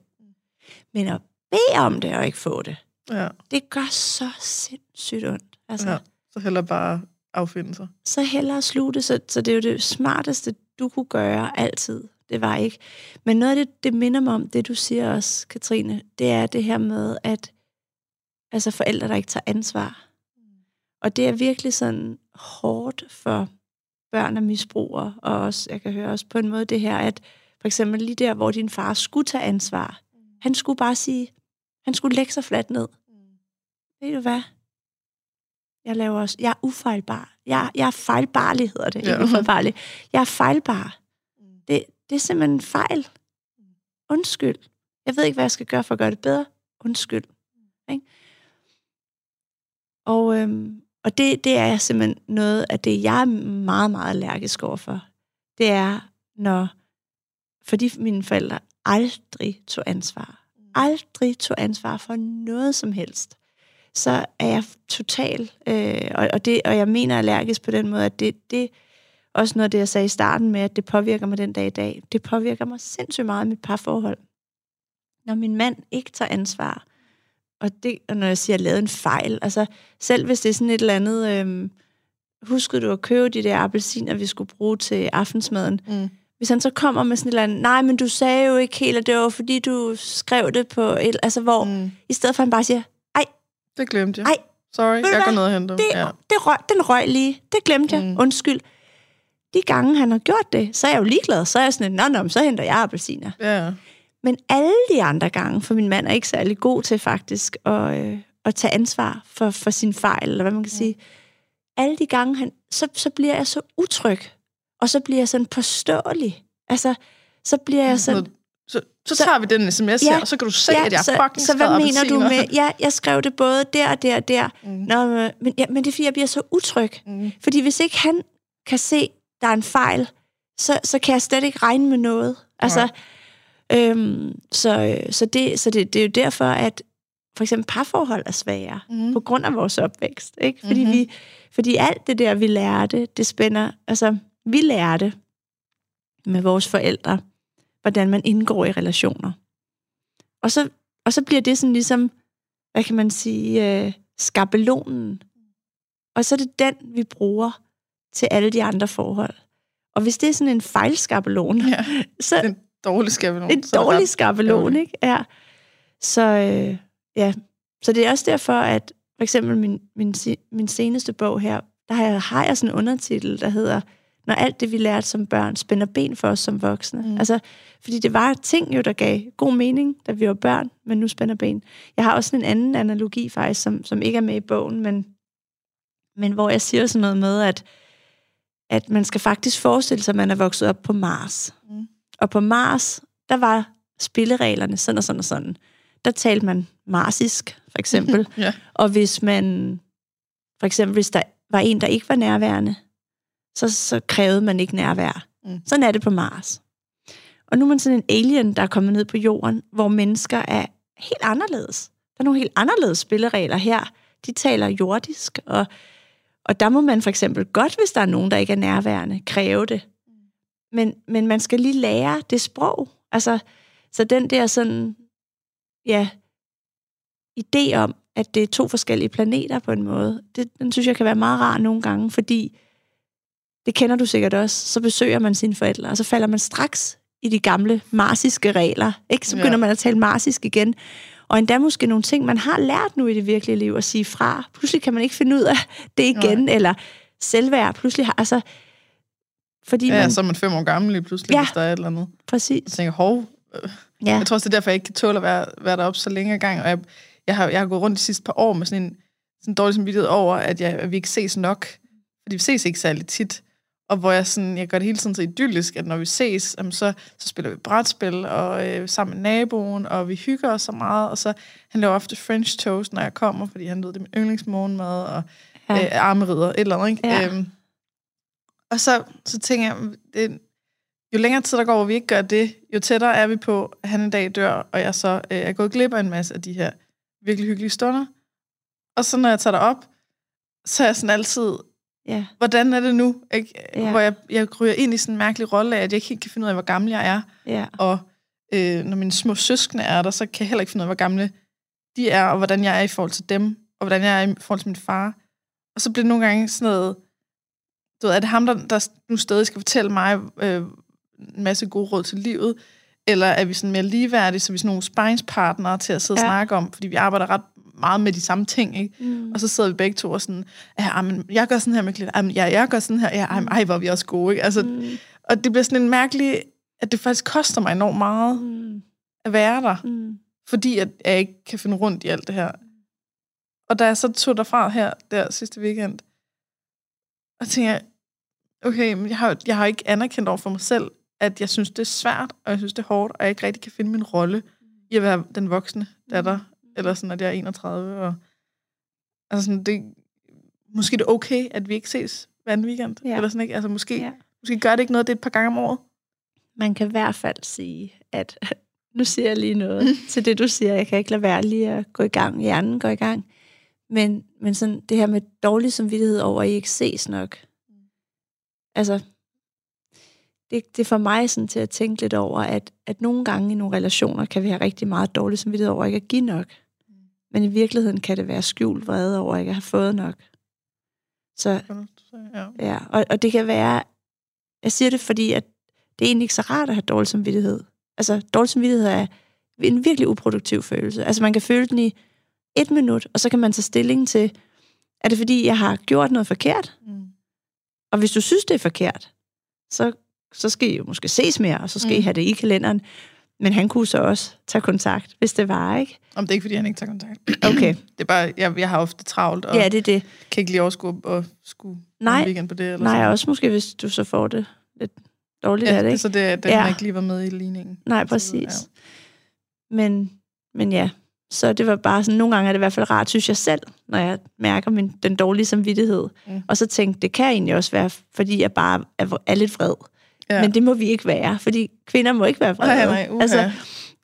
B: Men at bede om det og ikke få det,
A: Ja,
B: det gør så sindssygt ondt. Altså,
A: ja. Så heller bare affinde sig.
B: så hellere slutte. Så, så det er jo det smarteste, du kunne gøre altid. Det var ikke. Men noget af det, det minder mig om, det du siger også, Katrine, det er det her med, at altså forældre, der ikke tager ansvar. Og det er virkelig sådan hårdt for børn og misbrugere, og også, jeg kan høre også på en måde det her, at for eksempel lige der, hvor din far skulle tage ansvar, han skulle bare sige, han skulle lægge sig fladt ned. Ved du hvad? Jeg laver også, jeg er ufejlbar. Jeg, jeg er fejlbarlig, hedder det.
A: Ja.
B: Ikke. Jeg er fejlbar.
A: Mm.
B: Det, det er simpelthen en fejl. Undskyld. Jeg ved ikke, hvad jeg skal gøre for at gøre det bedre. Undskyld. Ikke? Og, øhm, og det, det er simpelthen noget af det, jeg er meget, meget allergisk overfor. Det er, når... Fordi mine forældre aldrig tog ansvar. Aldrig tog ansvar for noget som helst. Så er jeg total... Øh, og, og, det, og jeg mener allergisk på den måde, at det, det også noget det, jeg sagde i starten med, at det påvirker mig den dag i dag. Det påvirker mig sindssygt meget i mit parforhold. Når min mand ikke tager ansvar, og, det, og når jeg siger, at jeg lavede en fejl, altså selv hvis det er sådan et eller andet, øhm, huskede du at købe de der appelsiner, vi skulle bruge til aftensmaden,
A: Mm.
B: Hvis han så kommer med sådan et eller andet, nej, men du sagde jo ikke helt, at det var fordi, du skrev det på et, altså hvor, mm. I stedet for at han bare siger,
A: Det glemte jeg.
B: Ej,
A: Sorry, jeg går ned og henter.
B: det,
A: Ja.
B: det røg, den røg lige, det glemte jeg,
A: Mm.
B: mm. undskyld. De gange, han har gjort det, så er jeg jo ligeglad, så er jeg sådan, nå, nå, så henter jeg appelsiner.
A: ja.
B: Men alle de andre gange, for min mand er ikke særlig god til faktisk at, øh, at tage ansvar for, for sin fejl, eller hvad man kan ja. sige. Alle de gange, han, så, så bliver jeg så utryg, og så bliver jeg sådan påståelig. Altså, så bliver jeg sådan...
A: Så, så, så tager vi den sms her, og så kan du se, at jeg
B: så,
A: fucking
B: så hvad mener du med, ja, jeg skrev det både der og der og der.
A: Mm.
B: Nå, men, ja, men det er fordi, jeg bliver så utryg.
A: Mm.
B: Fordi hvis ikke han kan se, der er en fejl, så, så kan jeg slet ikke regne med noget. Altså, øhm, så, øh, så, det, så det, det er jo derfor, at for eksempel parforhold er svære,
A: Mm.
B: på grund af vores opvækst. Ikke? Fordi,
A: Mhm.
B: vi, fordi alt det der, vi lærte, det spænder... Altså, vi lærte med vores forældre, hvordan man indgår i relationer. Og så, og så bliver det sådan ligesom, hvad kan man sige, øh, skabelonen. Og så er det den, vi bruger til alle de andre forhold. Og hvis det er sådan en fejlskabelon,
A: Ja,
B: så
A: en dårlig skabelon.
B: en dårlig skabelon, ikke? Ja. Så, øh, ja. så det er også derfor, at for eksempel min, min, min seneste bog her, der har jeg, har jeg sådan en undertitel, der hedder Når alt det, vi lærte som børn, spænder ben for os som voksne.
A: Mm.
B: Altså, fordi det var ting jo, der gav god mening, da vi var børn, men nu spænder ben. Jeg har også en anden analogi faktisk, som, som ikke er med i bogen, men, men hvor jeg siger sådan noget med, at, at man skal faktisk forestille sig, at man er vokset op på Mars.
A: Mm.
B: Og på Mars, der var spillereglerne sådan og sådan og sådan. Der talte man marsisk, for eksempel.
A: Ja.
B: og hvis man, for eksempel hvis der var en, der ikke var nærværende, så, så krævede man ikke nærvær.
A: Mm.
B: Sådan er det på Mars. Og nu er man sådan en alien, der er kommet ned på jorden, hvor mennesker er helt anderledes. Der er nogle helt anderledes spilleregler her. De taler jordisk, og, og der må man for eksempel godt, hvis der er nogen, der ikke er nærværende, kræve det. Men, men man skal lige lære det sprog. Altså, så den der sådan, ja, idé om, at det er to forskellige planeter på en måde, det, den synes jeg kan være meget rar nogle gange, fordi det kender du sikkert også, så besøger man sine forældre, og så falder man straks i de gamle marsiske regler. Ikke? Så begynder
A: Ja.
B: man at tale marsisk igen. Og endda måske nogle ting, man har lært nu i det virkelige liv at sige fra. Pludselig kan man ikke finde ud af det igen, Nej. eller selvværd. Pludselig har, altså,
A: fordi ja, man, så er man fem år gammel lige pludselig, ja, hvis der er et eller andet.
B: præcis.
A: Jeg tænker, hov, øh, ja. jeg tror også, det er derfor, jeg ikke kan tåle at være, være deroppe så længe gang. Og jeg, jeg, har, jeg har gået rundt de sidste par år med sådan en, sådan dårlig samvittighed over, at, jeg, at vi ikke ses nok. Fordi vi ses ikke særlig tit. Og hvor jeg, sådan, jeg gør det hele tiden så idyllisk, at når vi ses, jamen så, så spiller vi brætspil og øh, sammen med naboen, og vi hygger os så meget. Og så han laver ofte French toast, når jeg kommer, fordi han ved, det er min yndlingsmorgenmad, og ja. øh, armerider, et eller andet. Ikke? Ja. Øhm, og så, så tænker jeg, det, jo længere tid der går, hvor vi ikke gør det, jo tættere er vi på, at han en dag dør, og jeg så øh, er gået glip af en masse af de her virkelig hyggelige stunder. Og så når jeg tager op, så er jeg sådan altid, ja. hvordan er det nu? Ikke? Ja. Hvor jeg, jeg ryger ind i sådan en mærkelig rolle af, at jeg ikke helt kan finde ud af, hvor gammel jeg er.
B: Ja.
A: Og øh, når mine små søskende er der, så kan jeg heller ikke finde ud af, hvor gamle de er, og hvordan jeg er i forhold til dem, og hvordan jeg er i forhold til min far. Og så bliver det nogle gange sådan noget, du ved, er det ham, der, der nu stadig skal fortælle mig øh, en masse gode råd til livet, eller er vi sådan mere ligeværdige, så vi er sådan nogle sparringspartnere til at sidde ja. og snakke om, fordi vi arbejder ret meget med de samme ting, ikke? Mm. Og så sidder vi begge to og sådan, ja, men jeg gør sådan her med Clit, ja, jeg gør sådan her, ja, ej, ej, hvor er vi også gode, ikke? Altså, mm. Og det bliver sådan en mærkelig, at det faktisk koster mig enormt meget mm. at være der, mm. fordi at jeg ikke kan finde rundt i alt det her. Og da jeg så tog derfra her, der sidste weekend, og tænker, okay, men jeg har, jeg har ikke anerkendt over for mig selv, at jeg synes, det er svært, og jeg synes, det er hårdt, og jeg ikke rigtig kan finde min rolle i at være den voksne datter, eller sådan, at jeg er 31, og altså sådan, det, måske det er okay, at vi ikke ses hver anden weekend, ja. eller sådan, ikke? Altså måske, ja. måske gør det ikke noget, det er et par gange om året.
B: Man kan i hvert fald sige, at nu siger jeg lige noget til det, du siger. Jeg kan ikke lade være lige at gå i gang. Hjernen går i gang. Men, men sådan det her med dårlig samvittighed over, at I ikke ses nok. Altså, det, det er for mig sådan til at tænke lidt over, at, at nogle gange i nogle relationer kan vi have rigtig meget dårlig samvittighed over ikke at give nok. Men i virkeligheden kan det være skjult vrede over ikke at have fået nok. Så, ja, og, og det kan være, jeg siger det, fordi at det er egentlig ikke så rart at have dårlig samvittighed. Altså, dårlig samvittighed er en virkelig uproduktiv følelse. Altså, man kan føle den i et minut, og så kan man tage stilling til, er det fordi, jeg har gjort noget forkert? Mm. Og hvis du synes, det er forkert, så, så skal I jo måske ses mere, og så skal mm. I have det i kalenderen. Men han kunne så også tage kontakt, hvis det var, ikke?
A: Om det er ikke, fordi han ikke tager kontakt.
B: Okay.
A: det er bare, jeg, jeg har ofte travlt, og
B: ja, det er det.
A: kan ikke lige overskue og skulle
B: nej,
A: en weekend på det. Eller
B: nej, sådan. også måske, hvis du så får det lidt dårligt
A: ja,
B: af det,
A: ikke? så det, det ja. har ikke lige været med i ligningen.
B: Nej, præcis. Så, ja. Men, men ja, så det var bare sådan, nogle gange er det i hvert fald rart, synes jeg selv, når jeg mærker min, den dårlige samvittighed. Mm. Og så tænkte, det kan egentlig også være, fordi jeg bare er, er lidt vred. Ja. Men det må vi ikke være, fordi kvinder må ikke være vrede.
A: Nej, nej, uh-huh.
B: altså,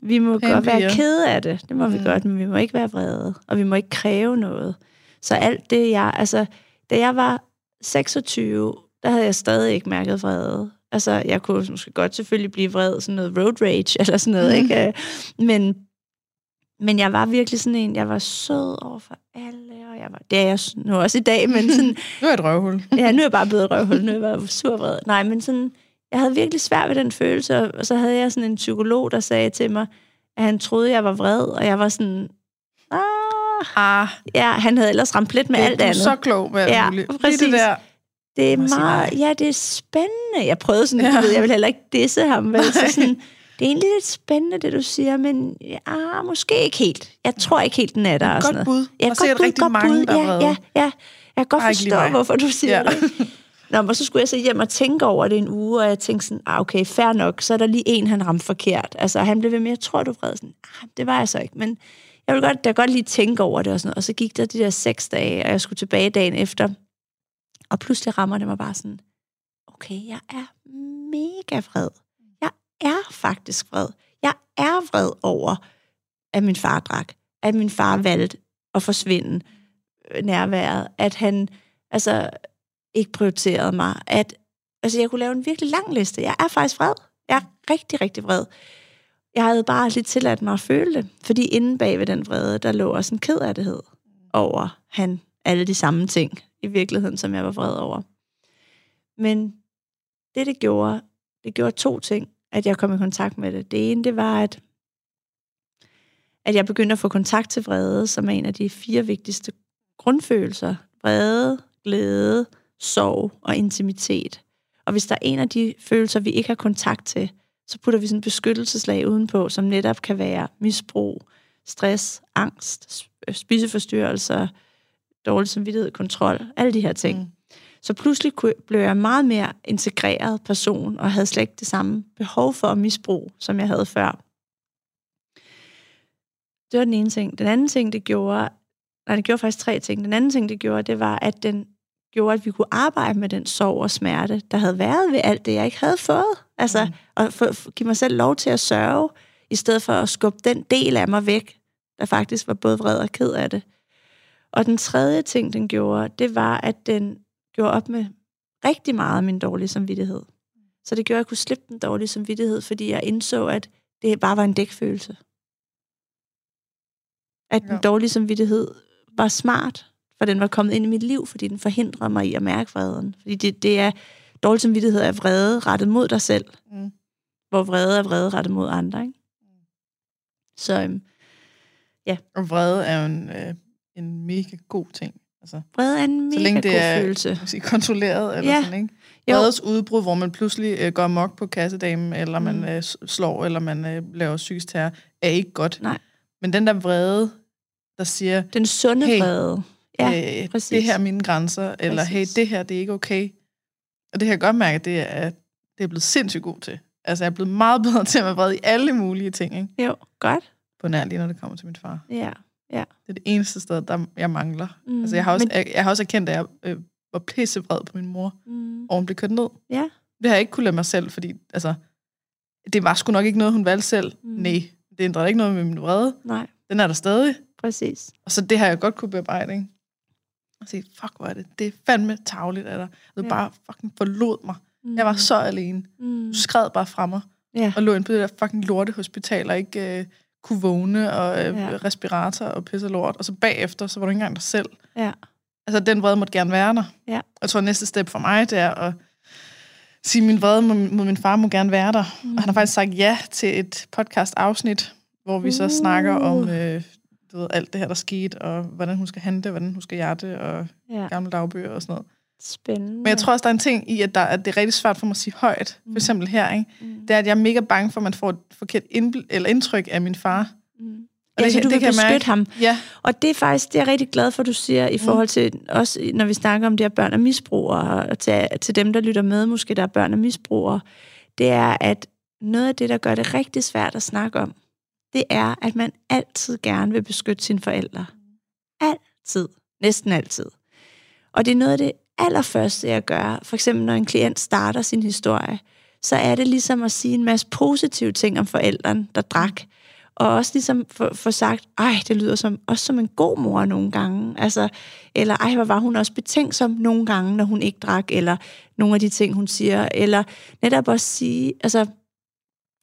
B: vi må Pæn godt være kede af det, det må mm. vi godt, men vi må ikke være vrede, og vi må ikke kræve noget. Så alt det, jeg... Altså, da jeg var 26, der havde jeg stadig ikke mærket vrede. Altså, jeg kunne måske godt selvfølgelig blive vred, sådan noget road rage, eller sådan noget, mm. ikke? Men men jeg var virkelig sådan en, jeg var sød over for alle, og jeg var, det er jeg nu også i dag, men sådan...
A: nu er jeg et røvhul.
B: ja, nu er jeg bare blevet et røvhul, nu er jeg bare survred. Nej, men sådan, jeg havde virkelig svært ved den følelse, og så havde jeg sådan en psykolog, der sagde til mig, at han troede, jeg var vred, og jeg var sådan, ah,
A: ah.
B: ja, han havde ellers ramt lidt med
A: det,
B: alt andet.
A: så klog med
B: ja,
A: muligt.
B: Præcis. Det der det er meget, ja, det er spændende. Jeg prøvede sådan, ja. jeg, jeg vil heller ikke disse ham, vel? Så sådan, det er egentlig lidt spændende, det du siger, men ja, måske ikke helt. Jeg tror ikke helt, den er der.
A: Godt
B: sådan
A: bud.
B: Ja,
A: godt bud, rigtig godt mange, bud.
B: Ja, ja, ja. Jeg kan godt forstå, hvorfor du siger ja. det. Nå, men så skulle jeg så hjem og tænke over det en uge, og jeg tænkte sådan, ah, okay, fair nok, så er der lige en, han ramte forkert. Altså, han blev ved med, jeg tror, du vred. Sådan, ah, det var jeg så ikke, men jeg ville godt, da godt lige tænke over det og sådan noget. Og så gik der de der seks dage, og jeg skulle tilbage dagen efter. Og pludselig rammer det mig bare sådan, okay, jeg er mega vred Jeg er faktisk vred. Jeg er vred over, at min far drak. At min far valgte at forsvinde øh, nærværet. At han altså ikke prioriterede mig. At, altså, jeg kunne lave en virkelig lang liste. Jeg er faktisk vred. Jeg er rigtig, rigtig vred. Jeg havde bare lidt tilladt mig at føle det. Fordi inde bag ved den vrede, der lå også en kederlighed over han alle de samme ting i virkeligheden, som jeg var vred over. Men det, det gjorde, det gjorde to ting at jeg kom i kontakt med det. Det ene, det var, at, at jeg begyndte at få kontakt til vrede, som er en af de fire vigtigste grundfølelser. Vrede, glæde, sorg og intimitet. Og hvis der er en af de følelser, vi ikke har kontakt til, så putter vi sådan en beskyttelseslag udenpå, som netop kan være misbrug, stress, angst, spiseforstyrrelser, dårlig samvittighed, kontrol, alle de her ting. Mm. Så pludselig blev jeg meget mere integreret person, og havde slet ikke det samme behov for at misbrug, som jeg havde før. Det var den ene ting. Den anden ting, det gjorde, nej, det gjorde faktisk tre ting. Den anden ting, det gjorde, det var, at den gjorde, at vi kunne arbejde med den sorg og smerte, der havde været ved alt det, jeg ikke havde fået. Altså, mm. at for, for, give mig selv lov til at sørge, i stedet for at skubbe den del af mig væk, der faktisk var både vred og ked af det. Og den tredje ting, den gjorde, det var, at den gjorde op med rigtig meget af min dårlige samvittighed. Så det gjorde, at jeg kunne slippe den dårlige samvittighed, fordi jeg indså, at det bare var en dækfølelse. At den dårlige samvittighed var smart, for den var kommet ind i mit liv, fordi den forhindrer mig i at mærke vreden. Fordi det, det er dårlig samvittighed af vrede rettet mod dig selv, mm. hvor vrede er vrede rettet mod andre. Ikke? Så øhm, ja.
A: Og vrede er jo en, øh, en mega god ting. Altså,
B: vrede er en mega så længe det god er, følelse.
A: Sige, kontrolleret eller ja. sådan, ikke? Vredes udbrud, hvor man pludselig øh, går mok på kassedamen, eller mm. man øh, slår, eller man øh, laver psykisk terror, er ikke godt.
B: Nej.
A: Men den der vrede, der siger...
B: Den sunde hey, vrede.
A: Ja, øh, præcis. det her er mine grænser, eller præcis. hey, det her, det er ikke okay. Og det her jeg godt mærke, det er, det er blevet sindssygt god til. Altså, jeg er blevet meget bedre til at være vred i alle mulige ting, ikke?
B: Jo, godt.
A: På nær lige, når det kommer til min far.
B: Ja, ja.
A: Det er det eneste sted, der jeg mangler. Mm. Altså, jeg har også, Men... jeg, jeg har også erkendt, at jeg øh, var pissevred på min mor, mm. og hun blev kørt ned.
B: Ja.
A: Det har jeg ikke kunne lade mig selv, fordi, altså, det var sgu nok ikke noget, hun valgte selv. Mm. Nej, det ændrede ikke noget med min vrede.
B: Nej.
A: Den er der stadig.
B: Præcis.
A: Og så det har jeg godt kunne bearbejde, ikke? Og sige, fuck, hvor er det, det er fandme tavligt af dig. Du ja. bare fucking forlod mig. Mm. Jeg var så alene. Mm. Du skred bare fra mig.
B: Ja.
A: Og lå ind på det der fucking lorte hospital, og ikke øh, kunne vågne, og øh, ja. respirator og pisse lort. Og så bagefter, så var du ikke engang dig selv.
B: Ja.
A: Altså, den vrede måtte gerne være der.
B: Ja.
A: Jeg tror, næste step for mig, det er at sige, min vrede mod, min far må gerne være der. Mm. Og han har faktisk sagt ja til et podcast-afsnit, hvor vi så uh. snakker om øh, du ved, alt det her, der skete, og hvordan hun skal handle, hvordan hun skal hjerte, og ja. gamle dagbøger og sådan noget.
B: Spændende.
A: Men jeg tror også, der er en ting i, at, der, at det er rigtig svært for mig at sige højt. Mm. For eksempel her, ikke? Mm. det er, at jeg er mega bange for, at man får et forkert indbl- eller indtryk af min far. Mm.
B: Og ja, det, så du det vil beskytte mærke. ham.
A: Ja.
B: Og det er faktisk, det er jeg rigtig glad for, du siger, i mm. forhold til, også når vi snakker om det her børn og misbrugere, og til, til dem, der lytter med, måske der er børn og misbrugere, det er, at noget af det, der gør det rigtig svært at snakke om, det er, at man altid gerne vil beskytte sine forældre. Altid. Næsten altid. Og det er noget af det allerførste, jeg gør. For eksempel, når en klient starter sin historie, så er det ligesom at sige en masse positive ting om forældren, der drak. Og også ligesom få, for sagt, ej, det lyder som, også som en god mor nogle gange. Altså, eller ej, hvor var hun også betænksom nogle gange, når hun ikke drak, eller nogle af de ting, hun siger. Eller netop også sige, altså,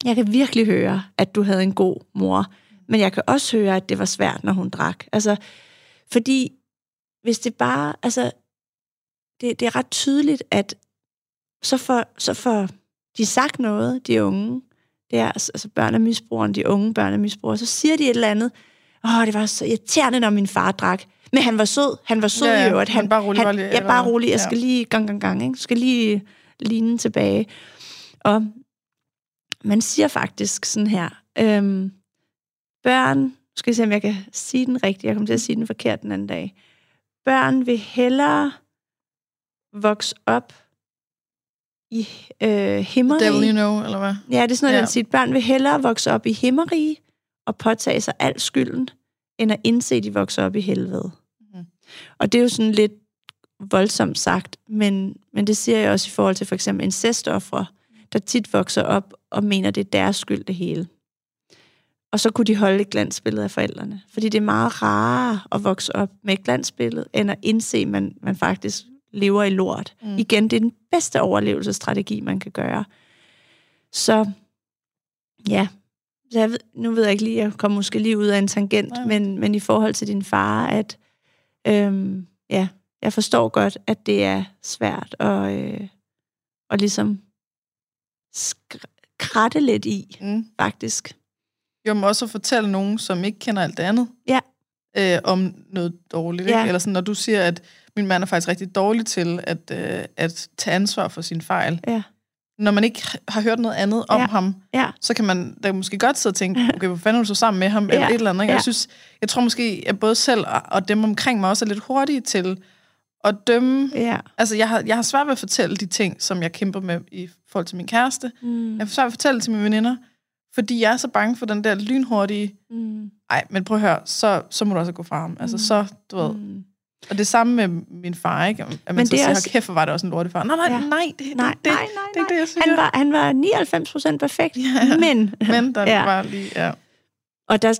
B: jeg kan virkelig høre, at du havde en god mor, men jeg kan også høre, at det var svært, når hun drak. Altså, fordi hvis det bare, altså, det, det er ret tydeligt, at så får, så får de sagt noget, de unge, det er altså børn af misbrugeren, de unge børn af misbrugere, så siger de et eller andet, åh, det var så irriterende, når min far drak. Men han var sød, han var sød ja, ja. i øvrigt. Han,
A: bare rolig,
B: han,
A: ja,
B: bare rolig, jeg skal ja. lige gang, gang, gang, ikke? Jeg skal lige ligne tilbage. Og man siger faktisk sådan her, øhm, børn, skal jeg se, om jeg kan sige den rigtigt, jeg kommer til at sige den forkert den anden dag. Børn vil hellere vokse op i øh, himmerige.
A: Devil you know, eller hvad?
B: Ja, det er sådan noget, ja. siger. Børn vil hellere vokse op i himmerige og påtage sig al skylden, end at indse, at de vokser op i helvede. Mm. Og det er jo sådan lidt voldsomt sagt, men, men det siger jeg også i forhold til for eksempel incestoffere, der tit vokser op og mener, det er deres skyld det hele. Og så kunne de holde et glansbillede af forældrene. Fordi det er meget rarere at vokse op med et glansbillede, end at indse, at man, man faktisk lever i lort. Mm. Igen, det er den bedste overlevelsesstrategi, man kan gøre. Så ja, så jeg ved, nu ved jeg ikke lige, jeg kommer måske lige ud af en tangent, ja. men, men i forhold til din far, at øhm, ja, jeg forstår godt, at det er svært at, øh, at ligesom kratte lidt i, mm. faktisk.
A: Jo, men også at fortælle nogen, som ikke kender alt det andet,
B: Ja.
A: øh, om noget dårligt.
B: Ja.
A: Ikke? Eller sådan, når du siger, at min mand er faktisk rigtig dårlig til at, øh, at tage ansvar for sin fejl.
B: Ja.
A: Når man ikke har hørt noget andet om
B: Ja.
A: ham,
B: Ja.
A: så kan man da måske godt sidde og tænke, okay, hvor fanden er du så sammen med ham, eller
B: Ja.
A: et eller andet. Ikke?
B: Ja.
A: Jeg synes, jeg tror måske, at både selv og, og dem omkring mig også er lidt hurtige til at dømme.
B: Ja.
A: Altså, jeg har, jeg har svært ved at fortælle de ting, som jeg kæmper med i forhold til min kæreste.
B: Mm.
A: Jeg ved at fortælle det til mine veninder, fordi jeg er så bange for den der lynhurtige,
B: Mm.
A: ej, men prøv at høre, så, så må du også gå fra ham. Altså, så, du ved.
B: Mm.
A: Og det samme med min far, ikke? At man
B: Men
A: så
B: det er
A: siger,
B: også-
A: kæft, hvor var det også en lortefar. Nej, nej,
B: Ja.
A: nej, det,
B: Nej,
A: det, det,
B: nej, nej,
A: det ikke det, jeg siger.
B: Han var, han var 99 procent perfekt,
A: Ja.
B: men,
A: Men der
B: Ja.
A: var lige, ja.
B: og der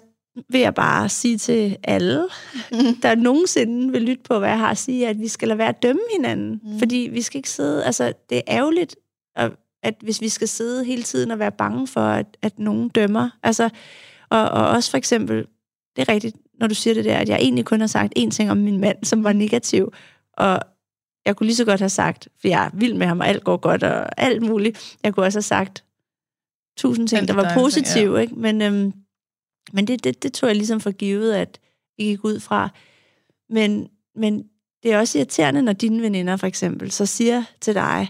B: vil jeg bare sige til alle, der nogensinde vil lytte på, hvad jeg har at sige, at vi skal lade være at dømme hinanden. Mm.
A: Mm.
B: Fordi vi skal ikke sidde, altså det er ærgerligt, at, at hvis vi skal sidde hele tiden og være bange for, at, at nogen dømmer. Altså, og, og også for eksempel, det er rigtigt, når du siger det der, at jeg egentlig kun har sagt én ting om min mand, som var negativ, og jeg kunne lige så godt have sagt, for jeg er vild med ham, og alt går godt, og alt muligt. Jeg kunne også have sagt tusind ting, der var positive, ikke? Men, øhm, men det, det, det tog jeg ligesom for givet, at vi gik ud fra. Men, men det er også irriterende, når dine veninder for eksempel så siger til dig,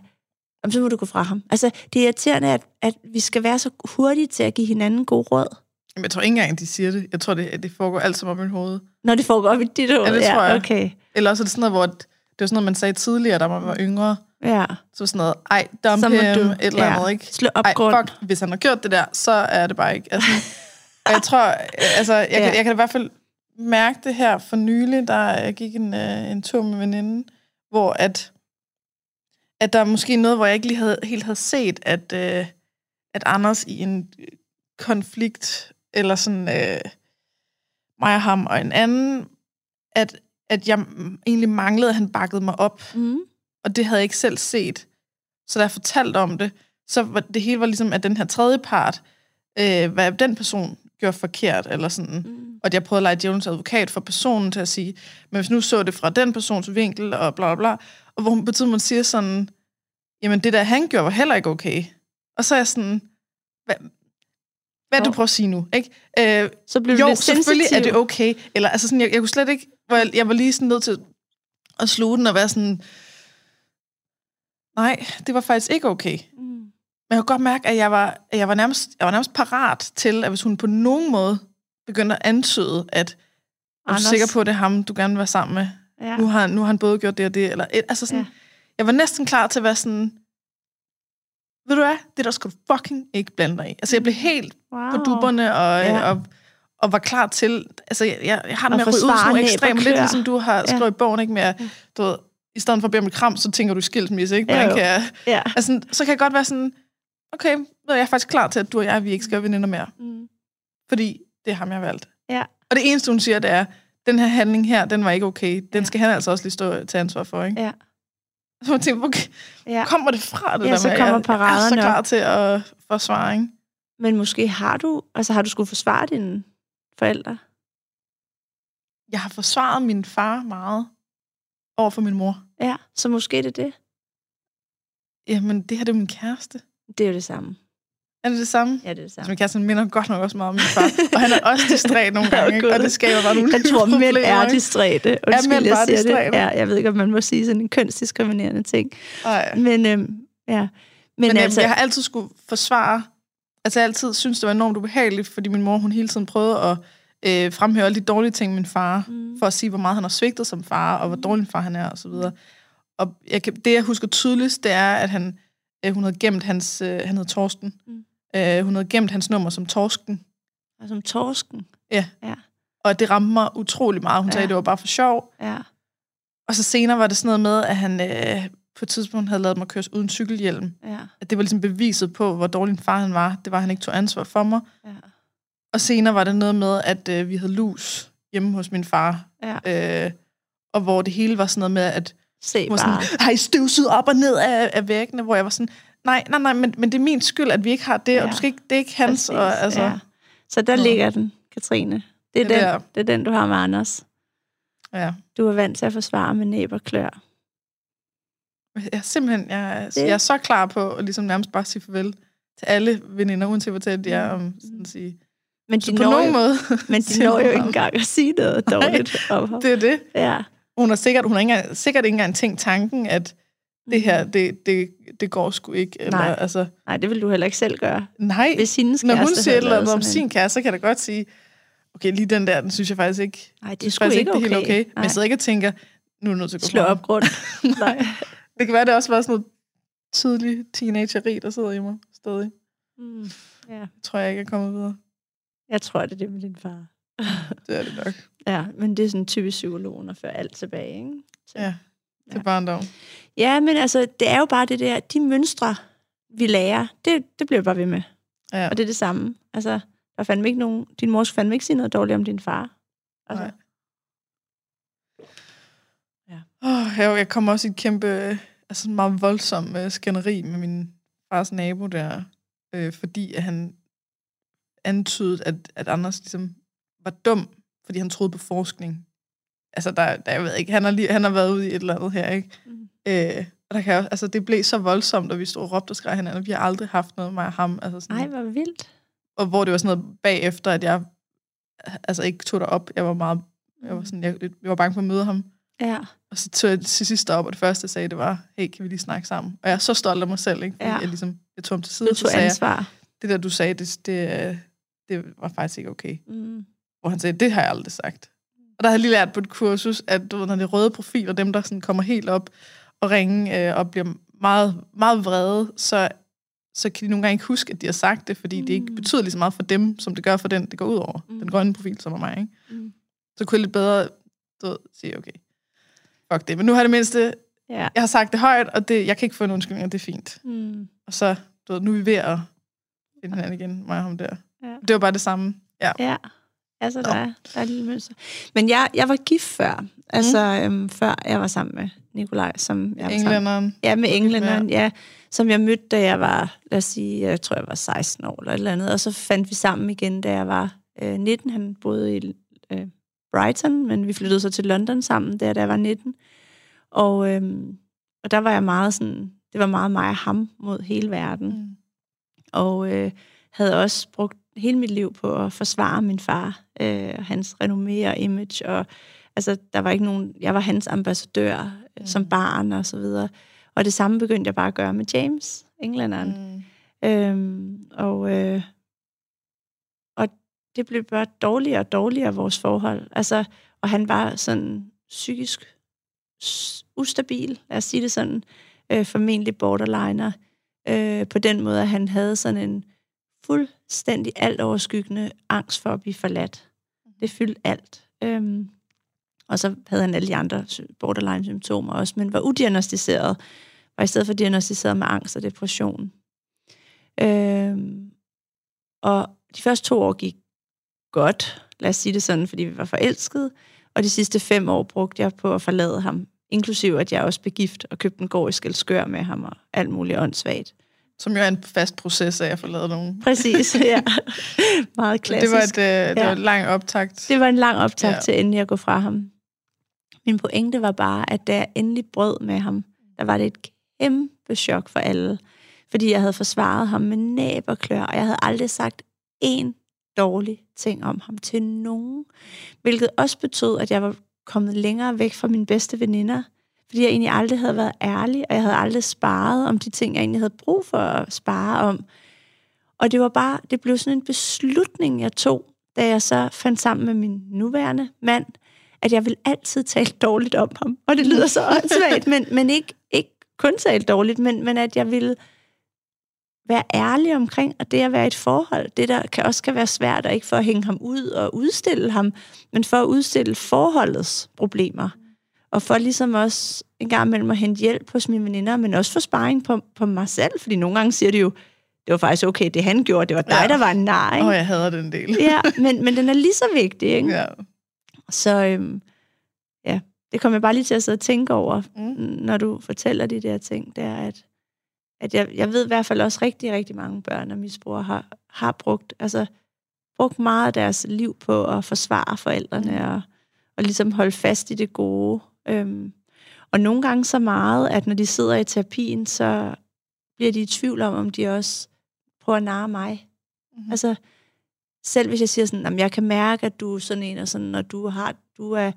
B: "Jamen, så må du gå fra ham. Altså, det er irriterende, at, at vi skal være så hurtige til at give hinanden god råd,
A: Jamen, jeg tror ikke engang, de siger det. Jeg tror, det, det foregår alt som om i mit hoved.
B: når det foregår op i dit hoved.
A: Ja, det tror jeg.
B: okay.
A: Eller også er det sådan noget, hvor det var sådan noget, man sagde tidligere, da man var yngre.
B: Ja.
A: Så sådan noget, ej, dump him,
B: du-
A: et eller
B: ja.
A: andet, ikke?
B: Slå op
A: Ej,
B: grund.
A: fuck, hvis han har gjort det der, så er det bare ikke. Altså, og jeg tror, altså, jeg,
B: Ja.
A: kan, jeg kan i hvert fald mærke det her for nylig, der jeg gik en, øh, en tur med veninden, hvor at, at der er måske noget, hvor jeg ikke lige havde, helt havde set, at, øh, at Anders i en konflikt, eller sådan øh, mig og ham og en anden, at, at jeg egentlig manglede, at han bakkede mig op
B: Mm.
A: og det havde jeg ikke selv set. Så da jeg fortalte om det, så var det hele var ligesom, at den her tredje part, øh, hvad den person gjorde forkert, eller sådan.
B: Mm.
A: Og jeg prøvede at lege djævelens advokat for personen til at sige, men hvis nu så det fra den persons vinkel, og bla bla bla, og hvor hun på tidspunkt siger sådan, jamen det der han gjorde var heller ikke okay. Og så er jeg sådan, hvad, hvad det, du prøver at sige nu? Ikke? Øh,
B: Så blev
A: jo,
B: lidt
A: selvfølgelig er det
B: sensitiv.
A: okay. Eller altså sådan, jeg, jeg kunne slet ikke, jeg, jeg var lige sådan nødt til at sluge den og være sådan, nej, det var faktisk ikke okay.
B: Mm.
A: Men jeg kunne godt mærke, at jeg var, at jeg var, nærmest, jeg var nærmest parat til, at hvis hun på nogen måde begyndte at antyde, at er du
B: Anders.
A: sikker på, at det er ham, du gerne vil være sammen med?
B: Ja.
A: Nu, har, nu har han både gjort det og det. Eller et, altså sådan,
B: Ja.
A: ja. Jeg var næsten klar til at være sådan, ved du hvad, det der skal du fucking ikke blande dig i. Altså jeg blev helt
B: wow.
A: på dupperne og,
B: Ja.
A: ja. og, og var klar til... Altså, jeg, jeg, jeg har det med at ryge ud sådan nogle ekstremer, lidt ligesom du har
B: Ja.
A: skrevet i bogen, ikke? Med, at, du ved, i stedet for at bede om et kram, så tænker du skilsmisse, ikke? Hvordan
B: jo.
A: kan jeg,
B: Ja.
A: altså, så kan jeg godt være sådan, okay, ved du, jeg er faktisk klar til, at du og jeg, vi ikke skal være veninder mere.
B: Mm.
A: Fordi det er ham, jeg har valgt.
B: Ja.
A: Og det eneste, hun siger, det er, den her handling her, den var ikke okay. Den
B: Ja.
A: skal han altså også lige stå til ansvar for, ikke?
B: Ja.
A: Så man tænker, okay,
B: ja.
A: kommer det fra det
B: Ja,
A: der
B: så
A: med,
B: kommer
A: jeg, jeg er så klar
B: op.
A: til at forsvare, ikke?
B: Men måske har du, altså har du skulle forsvare dine forældre?
A: Jeg har forsvaret min far meget over for min mor.
B: Ja, så måske det er det.
A: Jamen, det her det er min kæreste.
B: Det er jo det samme.
A: Er det det samme?
B: Ja, det er det samme.
A: min kæreste minder godt nok også meget om min far. Og han er også distræt nogle gange, ikke? og det skaber bare nogle
B: Jeg tror, mænd er distræte. Undskyld,
A: mænd
B: jeg
A: bare distræte?
B: Ja, jeg ved ikke, om man må sige sådan en kønsdiskriminerende ting.
A: Ej.
B: Men, øhm, ja. Men,
A: Men, Men
B: altså,
A: jeg har altid skulle forsvare, altså jeg altid synes det var enormt ubehageligt, fordi min mor, hun hele tiden prøvede at øh, fremhøre alle de dårlige ting, min far,
B: Mm.
A: for at sige, hvor meget han har svigtet som far, og hvor dårlig en far han er, og så videre. Og jeg det, jeg husker tydeligst, det er, at han, øh, hun havde gemt hans, øh, han hed Torsten,
B: Mm.
A: Øh, hun havde gemt hans nummer som Torsken,
B: som torsken.
A: og det ramte mig utrolig meget. Hun
B: Ja.
A: sagde, at det var bare for sjov.
B: Ja.
A: Og så senere var det sådan noget med, at han øh, på et tidspunkt havde lavet mig køre uden cykelhjelm.
B: Ja.
A: At det var ligesom beviset på, hvor dårlig en far han var. Det var, at han ikke tog ansvar for mig.
B: Ja.
A: Og senere var det noget med, at øh, vi havde lus hjemme hos min far.
B: ja.
A: Øh, og hvor det hele var sådan noget med, at
B: Se
A: var
B: bare.
A: sådan, har I støvsuget op og ned af, af væggene? Hvor jeg var sådan, nej, nej, nej, men, men det er min skyld, at vi ikke har det, ja. og
B: Ja.
A: du skal ikke, det er ikke hans.
B: Præcis,
A: Og, altså,
B: ja. Så der
A: Nå.
B: ligger den, Katrine. Det er,
A: Det
B: den,
A: der.
B: det er den, du har med Anders.
A: ja.
B: Du er vant til at forsvare med næb og klør.
A: Jeg er simpelthen, jeg, er-
B: Det-
A: jeg er så klar på at ligesom nærmest bare sige farvel til alle veninder, uanset hvor tæt de er, om sådan at sige,
B: Men
A: Så
B: de
A: på
B: når
A: nogen
B: jo,
A: måde...
B: men de når jo ikke engang at sige noget
A: Nej,
B: dårligt om ham.
A: Det er det.
B: Ja.
A: Hun har sikkert, hun har ikke engang, sikkert ikke engang tænkt tanken, at det her, det, det, det går sgu ikke. Eller,
B: Mm. Nej.
A: Altså,
B: Nej, det vil du heller ikke selv gøre.
A: nej,
B: Hvis hendes
A: når hun siger eller andet om sin kæreste, så kan jeg da godt sige, okay, lige den der, den synes jeg faktisk ikke,
B: Nej, det er sgu ikke
A: det er helt
B: okay.
A: okay. Men
B: Nej.
A: jeg sidder ikke og tænker, nu er du nødt til at gå
B: Slå op grund.
A: Nej. Det kan være, det også var sådan noget tidlig teenageri, der sidder i mig stadig.
B: Mm. Ja.
A: Det tror jeg ikke er kommet videre.
B: Jeg tror, det er det med din far.
A: Det er det nok.
B: Ja, men det er sådan typisk psykologen at føre alt tilbage, ikke? Så.
A: Ja, til
B: Ja.
A: barndom.
B: ja, men altså, det er jo bare det der, de mønstre, vi lærer, det, det bliver bare ved med.
A: Ja.
B: Og det er det samme. Altså, der er fandme ikke nogen, din mor skulle fandme ikke sige noget dårligt om din far. Altså,
A: Nej.
B: Ja.
A: Oh, jeg, jeg kom også i et kæmpe, altså meget voldsom uh, skænderi med min fars nabo der, øh, fordi at han antydede, at, at Anders ligesom var dum, fordi han troede på forskning. Altså, der, der jeg ved ikke, han har, lige, han har været ude i et eller andet her, ikke?
B: Mm.
A: Øh, og der kan jeg, altså, det blev så voldsomt, og vi stod og råbte og skreg hinanden, og vi har aldrig haft noget med ham. Altså sådan,
B: Ej, hvor vildt.
A: og hvor det var sådan noget bagefter, at jeg altså ikke tog det op. Jeg var meget, jeg var, sådan, jeg, jeg var bange for at møde ham.
B: Ja.
A: Og så tog jeg til sidst op, og det første, jeg sagde, det var, hey, kan vi lige snakke sammen? Og jeg er så stolt af mig selv, ikke? Fordi
B: Ja.
A: jeg, ligesom, jeg tog ham til side,
B: Du
A: og så
B: tog
A: sagde jeg,
B: ansvar.
A: det der, du sagde, det, det, det var faktisk ikke okay.
B: Mm.
A: Hvor han sagde, det har jeg aldrig sagt. Og der har jeg lige lært på et kursus, at du ved, når det er røde profiler, dem der sådan kommer helt op og ringe øh, og bliver meget, meget vrede, så, så kan de nogle gange ikke huske, at de har sagt det, fordi mm. det ikke
B: Mm.
A: betyder lige så meget for dem, som det gør for den, det går ud over. Mm. Den grønne profil, som er mig. Ikke?
B: Mm.
A: Så kunne jeg lidt bedre du ved, sige, okay, fuck det. Men nu har det mindste,
B: Ja.
A: jeg har sagt det højt, og det, jeg kan ikke få en undskyldning, og det er fint.
B: Mm.
A: Og så, du ved, nu er vi ved at finde hinanden igen, mig og ham der.
B: Ja.
A: Det var bare det samme. Ja.
B: Ja, altså der, er, der er et lille mønster. Men jeg, jeg var gift før, altså mm. øhm, før jeg var sammen med Nikolaj, som jeg var sammen
A: Englænderen.
B: Ja, med englænderen, ja. Som jeg mødte, da jeg var, lad os sige, jeg tror, jeg var 16 år eller et eller andet. Og så fandt vi sammen igen, da jeg var øh, 19. Han boede i øh, Brighton, men vi flyttede så til London sammen, der, da jeg var 19. Og, øh, og der var jeg meget sådan, det var meget mig og ham mod hele verden.
A: Mm.
B: Og øh, havde også brugt hele mit liv på at forsvare min far, øh, og hans renommé og image. Og, altså, der var ikke nogen, jeg var hans ambassadør øh, som barn og så videre. Og det samme begyndte jeg bare at gøre med James, englænderen.
A: Mm.
B: Øhm, og, øh, og det blev bare dårligere og dårligere, vores forhold. Altså, og han var sådan psykisk ustabil, lad os sige det sådan, øh, formentlig borderliner, øh, på den måde, at han havde sådan en fuldstændig alt overskyggende angst for at blive forladt. Det fyldte alt. Øhm, og så havde han alle de andre sy- borderline-symptomer også, men var udiagnostiseret, var i stedet for diagnostiseret med angst og depression. Øhm, og de første to år gik godt, lad os sige det sådan, fordi vi var forelskede, og de sidste fem år brugte jeg på at forlade ham, inklusiv at jeg også blev gift og købte en gård i Skelskør med ham og alt muligt åndssvagt.
A: Som jo er en fast proces af at forlade nogen.
B: Præcis, ja. Meget
A: Så
B: klassisk.
A: det var et, øh, det
B: Ja.
A: var et langt optakt.
B: Det var en lang optag
A: Ja.
B: til endelig at gå fra ham. Min pointe var bare, at da jeg endelig brød med ham, der var det et kæmpe chok for alle. Fordi jeg havde forsvaret ham med næb og klør, og jeg havde aldrig sagt én dårlig ting om ham til nogen. Hvilket også betød, at jeg var kommet længere væk fra mine bedste veninder. Fordi jeg egentlig aldrig havde været ærlig, og jeg havde aldrig sparet om de ting, jeg egentlig havde brug for at spare om. Og det var bare, det blev sådan en beslutning, jeg tog, da jeg så fandt sammen med min nuværende mand, at jeg vil altid tale dårligt om ham. Og det lyder så åndssvagt, men, men ikke, ikke kun tale dårligt, men, men at jeg ville være ærlig omkring, og det at være i et forhold, det der kan også kan være svært, og ikke for at hænge ham ud og udstille ham, men for at udstille forholdets problemer. Og for ligesom også en gang imellem at hente hjælp hos mine veninder, men også for sparring på, på mig selv, fordi nogle gange siger de jo, det var faktisk okay, det han gjorde, det var dig,
A: Ja.
B: der var en nar,
A: Åh, oh, jeg hader den del.
B: Ja, men, men den er lige så vigtig, ikke?
A: ja.
B: Så øhm, ja, det kommer jeg bare lige til at sidde og tænke over,
A: Mm.
B: når du fortæller de der ting, det er, at, at jeg, jeg ved i hvert fald også rigtig, rigtig mange børn og misbrugere har, har brugt, altså, brugt meget af deres liv på at forsvare forældrene
A: Mm.
B: og, og ligesom holde fast i det gode. Øhm, og nogle gange så meget, at når de sidder i terapien, så bliver de i tvivl om, om de også prøver at narre mig.
A: Mhm.
B: Altså, selv hvis jeg siger sådan, at jeg kan mærke, at du er sådan en, og sådan, når du har, du er,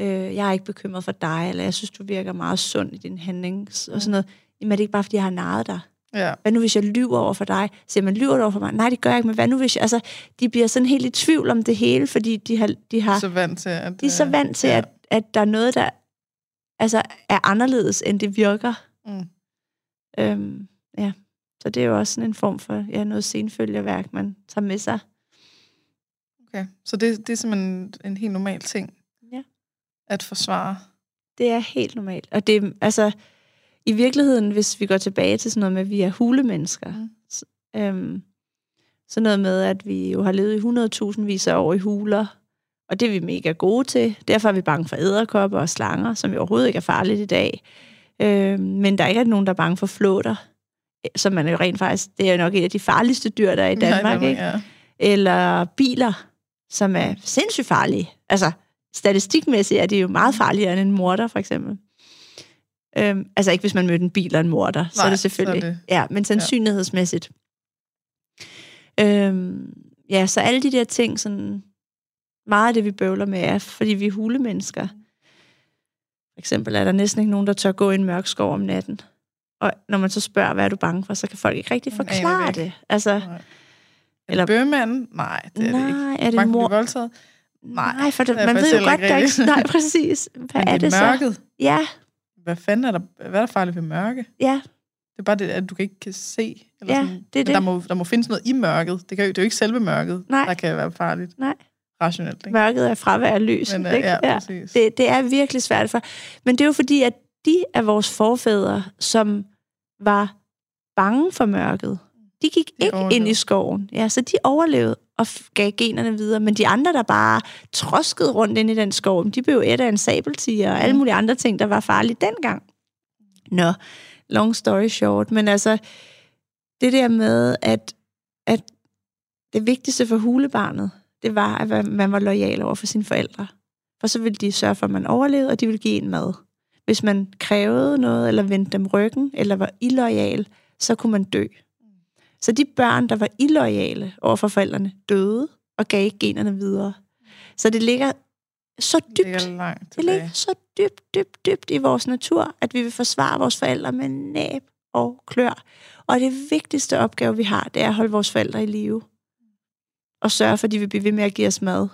B: øh, jeg er ikke bekymret for dig, eller jeg synes, du virker meget sund i din handling, og sådan noget. Jamen er det ikke bare, fordi jeg har narret dig?
A: Ja.
B: Hvad nu, hvis jeg lyver over for dig? Siger man, lyver du over for mig? Nej, det gør jeg ikke, men hvad nu, hvis jeg... Altså, de bliver sådan helt i tvivl om det hele, fordi de har... De, har,
A: Så vant til, at...
B: de er så
A: øh,
B: vant til,
A: ja.
B: at, at der er noget, der altså, er anderledes, end det virker.
A: Mm.
B: Øhm, ja. Så det er jo også sådan en form for ja, noget senfølgerværk, man tager med sig.
A: Okay. Så det, det er simpelthen en helt normal ting
B: Ja.
A: at forsvare.
B: Det er helt normalt. Og det altså, i virkeligheden, hvis vi går tilbage til sådan noget med, at vi er hulemennesker,
A: mm.
B: så, øhm, sådan noget med, at vi jo har levet i 100.000 vis af år i huler, og det er vi mega gode til. Derfor er vi bange for æderkopper og slanger, som jo overhovedet ikke er farligt i dag. Øhm, men der er ikke nogen, der er bange for flåter, som man jo rent faktisk, det er jo nok et af de farligste dyr, der er i Danmark, ikke?
A: Ja.
B: eller biler, som er sindssygt farlige. Altså, statistikmæssigt er det jo meget farligere end en morder, for eksempel. Øhm, altså ikke hvis man mødte en bil og en morder, så er
A: Nej,
B: det selvfølgelig.
A: det-
B: Ja, men sandsynlighedsmæssigt. Øhm, ja, så alle de der ting, sådan, meget af det, vi bøvler med, er, fordi vi er hulemennesker. For eksempel er der næsten ikke nogen, der tør gå i en mørk skov om natten. Og når man så spørger, hvad er du bange for, så kan folk ikke rigtig forklare
A: det
B: det. Altså,
A: Nej.
B: Eller-
A: bøgemanden? Nej, det er det ikke.
B: nej, er det
A: Bange
B: mor?
A: voldtaget? Nej,
B: Nej, for det, man ved jo godt,
A: ikke
B: der ikke... Nej, præcis. Hvad
A: Men
B: er det,
A: det
B: så?
A: mørket.
B: Ja,
A: Hvad fanden er der, hvad er der farligt ved mørke?
B: ja,
A: Det er bare det, at du ikke kan se. Eller
B: Ja,
A: sådan.
B: det er
A: Men
B: det.
A: Der, må, der må findes noget i mørket. Det, kan, det er jo ikke selve mørket,
B: Nej.
A: der kan være farligt.
B: Nej.
A: Rationelt, ikke?
B: mørket er fravær af lys.
A: Men, øh,
B: ikke?
A: ja, præcis.
B: Det, det er virkelig svært for. Men det er jo fordi, at de af vores forfædre, som var bange for mørket, de gik
A: De
B: ikke ind
A: overlevede.
B: i skoven. Ja, så de overlevede og gav generne videre. Men de andre, der bare troskede rundt ind i den skov, de blev et af en sabeltiger og alle
A: Mm.
B: mulige andre ting, der var farlige dengang. Nå, long story short. Men altså, det der med, at, at det vigtigste for hulebarnet, det var, at man var lojal over for sine forældre. For så ville de sørge for, at man overlevede, og de ville give en mad. Hvis man krævede noget, eller vendte dem ryggen, eller var illoyal, så kunne man dø. Så de børn, der var illoyale over for forældrene, døde og gav ikke generne videre. Så det ligger så
A: Det
B: dybt,
A: ligger langt
B: det ligger så dybt, dybt, dybt i vores natur, at vi vil forsvare vores forældre med næb og klør. Og det vigtigste opgave, vi har, det er at holde vores forældre i live. Og sørge for, at de vil blive ved med at give os mad.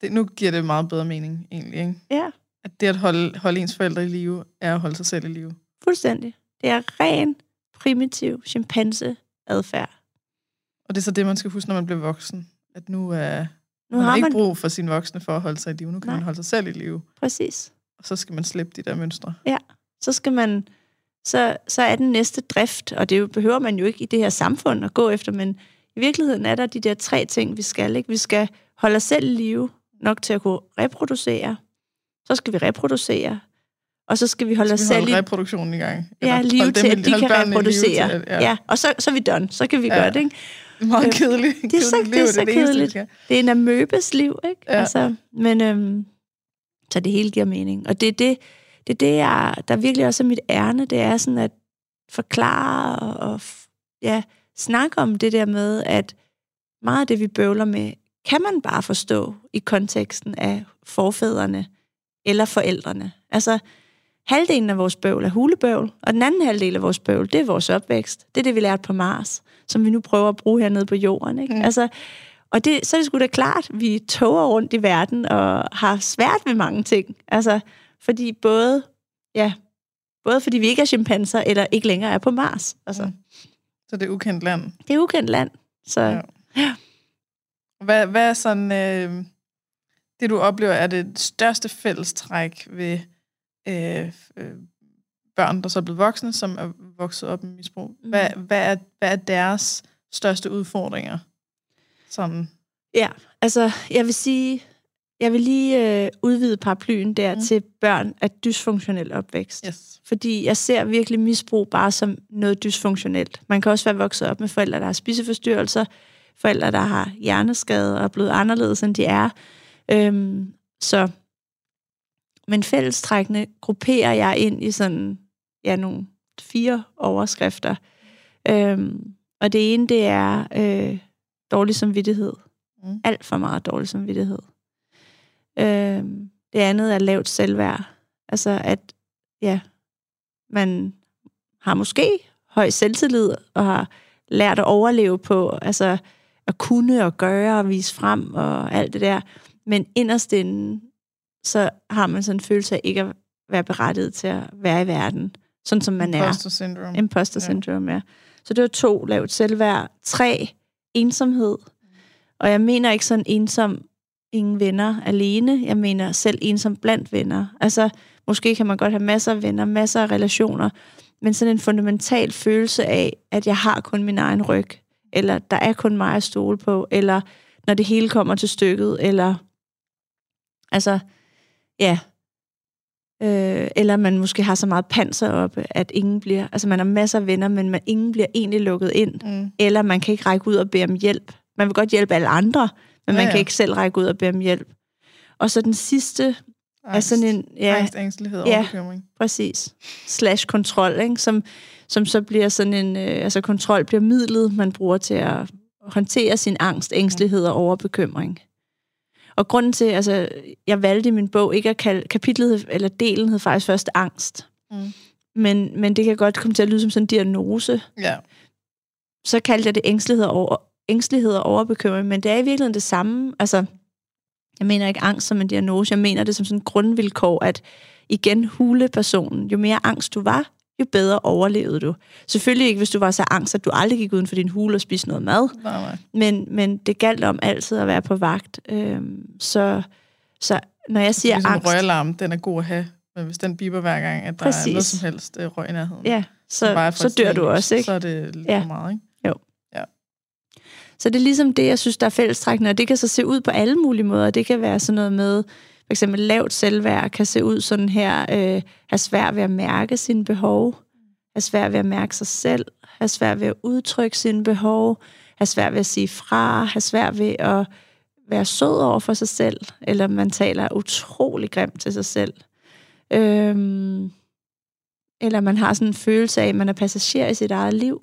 A: Det, nu giver det meget bedre mening, egentlig. Ikke?
B: Ja,
A: At det at holde, holde ens forældre i live, er at holde sig selv i live.
B: fuldstændig. Det er ren, primitiv chimpanse-adfærd.
A: Og det er så det, man skal huske, når man bliver voksen. At nu er
B: Nu
A: man har
B: har
A: ikke
B: man...
A: brug for sine voksne for at holde sig i live. Nu kan
B: Nej.
A: man holde sig selv i live.
B: Præcis.
A: Og så skal man slippe de der mønstre.
B: så skal man, så, så er den næste drift, og det behøver man jo ikke i det her samfund at gå efter, men i virkeligheden er der de der tre ting, vi skal. Ikke? Vi skal holde os selv i live nok til at kunne reproducere. Så skal vi reproducere. Og så skal vi holde os
A: Så vi
B: selv
A: holde
B: i
A: reproduktionen i gang.
B: ja,
A: Eller
B: live
A: holde dem
B: til, at de kan
A: live
B: reproducere.
A: til,
B: ja. ja. Og så, så er vi done. Så kan vi
A: Ja.
B: gøre det. Ikke?
A: Det er meget kedeligt.
B: Det er så- det er så
A: det vi
B: kedeligt.
A: skal.
B: Det er en amøbes liv, ikke?
A: Ja.
B: Altså, men øhm, så det hele giver mening. Og det er det, det, er det jeg, der virkelig også er mit ærne, det er sådan at forklare og, og ja, snakke om det der med, at meget af det, vi bøvler med, kan man bare forstå i konteksten af forfædrene eller forældrene. Altså, halvdelen af vores bøvl er hulebøvl, og den anden halvdel af vores bøvl, det er vores opvækst. Det er det, vi lærte på Mars, som vi nu prøver at bruge hernede på jorden. Ikke?
A: Mm.
B: Altså, og det, så er det sgu da klart, vi toger rundt i verden og har svært ved mange ting. Altså, fordi både, ja, både fordi vi ikke er chimpanser, eller ikke længere er på Mars. Altså,
A: Mm. Så det er ukendt land.
B: Det er ukendt land. Så
A: ja. Hvad, hvad er sådan, øh, det du oplever, er det største fællestræk ved øh, øh, børn, der så er blevet voksne, som er vokset op med misbrug?
B: Mm.
A: Hvad, hvad, er, hvad er deres største udfordringer? Sådan,
B: ja, altså jeg vil sige, jeg vil lige øh, udvide paraplyen der
A: Mm.
B: til børn af dysfunktionel opvækst.
A: yes.
B: Fordi jeg ser virkelig misbrug bare som noget dysfunktionelt. Man kan også være vokset op med forældre, der har spiseforstyrrelser, forældre, der har hjerneskade og er blevet anderledes, end de er. Øhm, så, men fællestrækkende grupperer jeg ind i sådan, ja, nogle fire overskrifter. Øhm, og det ene, det er øh, dårlig samvittighed.
A: Mm.
B: Alt for meget dårlig samvittighed. Øh, det andet er lavt selvværd. Altså at, ja, man har måske høj selvtillid og har lært at overleve på, altså at kunne og gøre og vise frem og alt det der. Men inderst inden, så har man sådan en følelse af ikke at være berettiget til at være i verden, sådan som man
A: Imposter
B: er.
A: syndrome.
B: Imposter
A: Ja.
B: syndrome, ja. Så det var to, lavt selvværd. Tre, ensomhed. Og jeg mener ikke sådan ensom, ingen venner alene. Jeg mener selv ensom blandt venner. Altså, måske kan man godt have masser af venner, masser af relationer, men sådan en fundamental følelse af, at jeg har kun min egen ryg, eller der er kun mig at stole på, eller når det hele kommer til stykket, eller altså, ja, øh, eller man måske har så meget panser oppe, at ingen bliver, altså man har masser af venner, men man, ingen bliver egentlig lukket ind,
A: Mm.
B: eller man kan ikke række ud og bede om hjælp. Man vil godt hjælpe alle andre, men man
A: ja.
B: kan ikke selv række ud og bede om hjælp. Og så den sidste er sådan en, ja,
A: Angst, ængstelighed og
B: Ja.
A: bekymring.
B: præcis, slash kontrol, ikke? Som, som så bliver sådan en, øh, altså kontrol bliver midlet, man bruger til at håndtere sin angst, ængstelighed og overbekymring. Og grunden til, altså, jeg valgte i min bog ikke at kalde, kapitlet eller delen hed faktisk først angst.
A: Mm.
B: Men, men det kan godt komme til at lyde som sådan en diagnose.
A: Ja.
B: Så kaldte jeg det ængstelighed og, over, ængstelighed og overbekymring, men det er i virkeligheden det samme. Altså, jeg mener ikke angst som en diagnose, jeg mener det som sådan en grundvilkår, at igen hulepersonen, jo mere angst du var, jo bedre overlevede du. Selvfølgelig ikke, hvis du var så angst, at du aldrig gik uden for din hule og spiste noget mad,
A: Nej, nej.
B: men, men det galt om altid at være på vagt. Øhm, så, så når jeg siger
A: ligesom
B: angst...
A: røgalarm, den er god at have, men hvis den biber hver gang, at der er
B: Præcis.
A: noget som helst øh, røg i nærheden,
B: Ja, så, så
A: et
B: dør du også, ikke?
A: Så er det lidt
B: Ja.
A: for meget, ikke?
B: Så det er ligesom det, jeg synes, der er fællestrækkende, og det kan så se ud på alle mulige måder. Det kan være sådan noget med, for eksempel lavt selvværd kan se ud sådan her, øh, have svært ved at mærke sine behov, have svært ved at mærke sig selv, have svært ved at udtrykke sine behov, have svært ved at sige fra, have svært ved at være sød over for sig selv, eller man taler utrolig grimt til sig selv. Øhm, eller man har sådan en følelse af, at man er passager i sit eget liv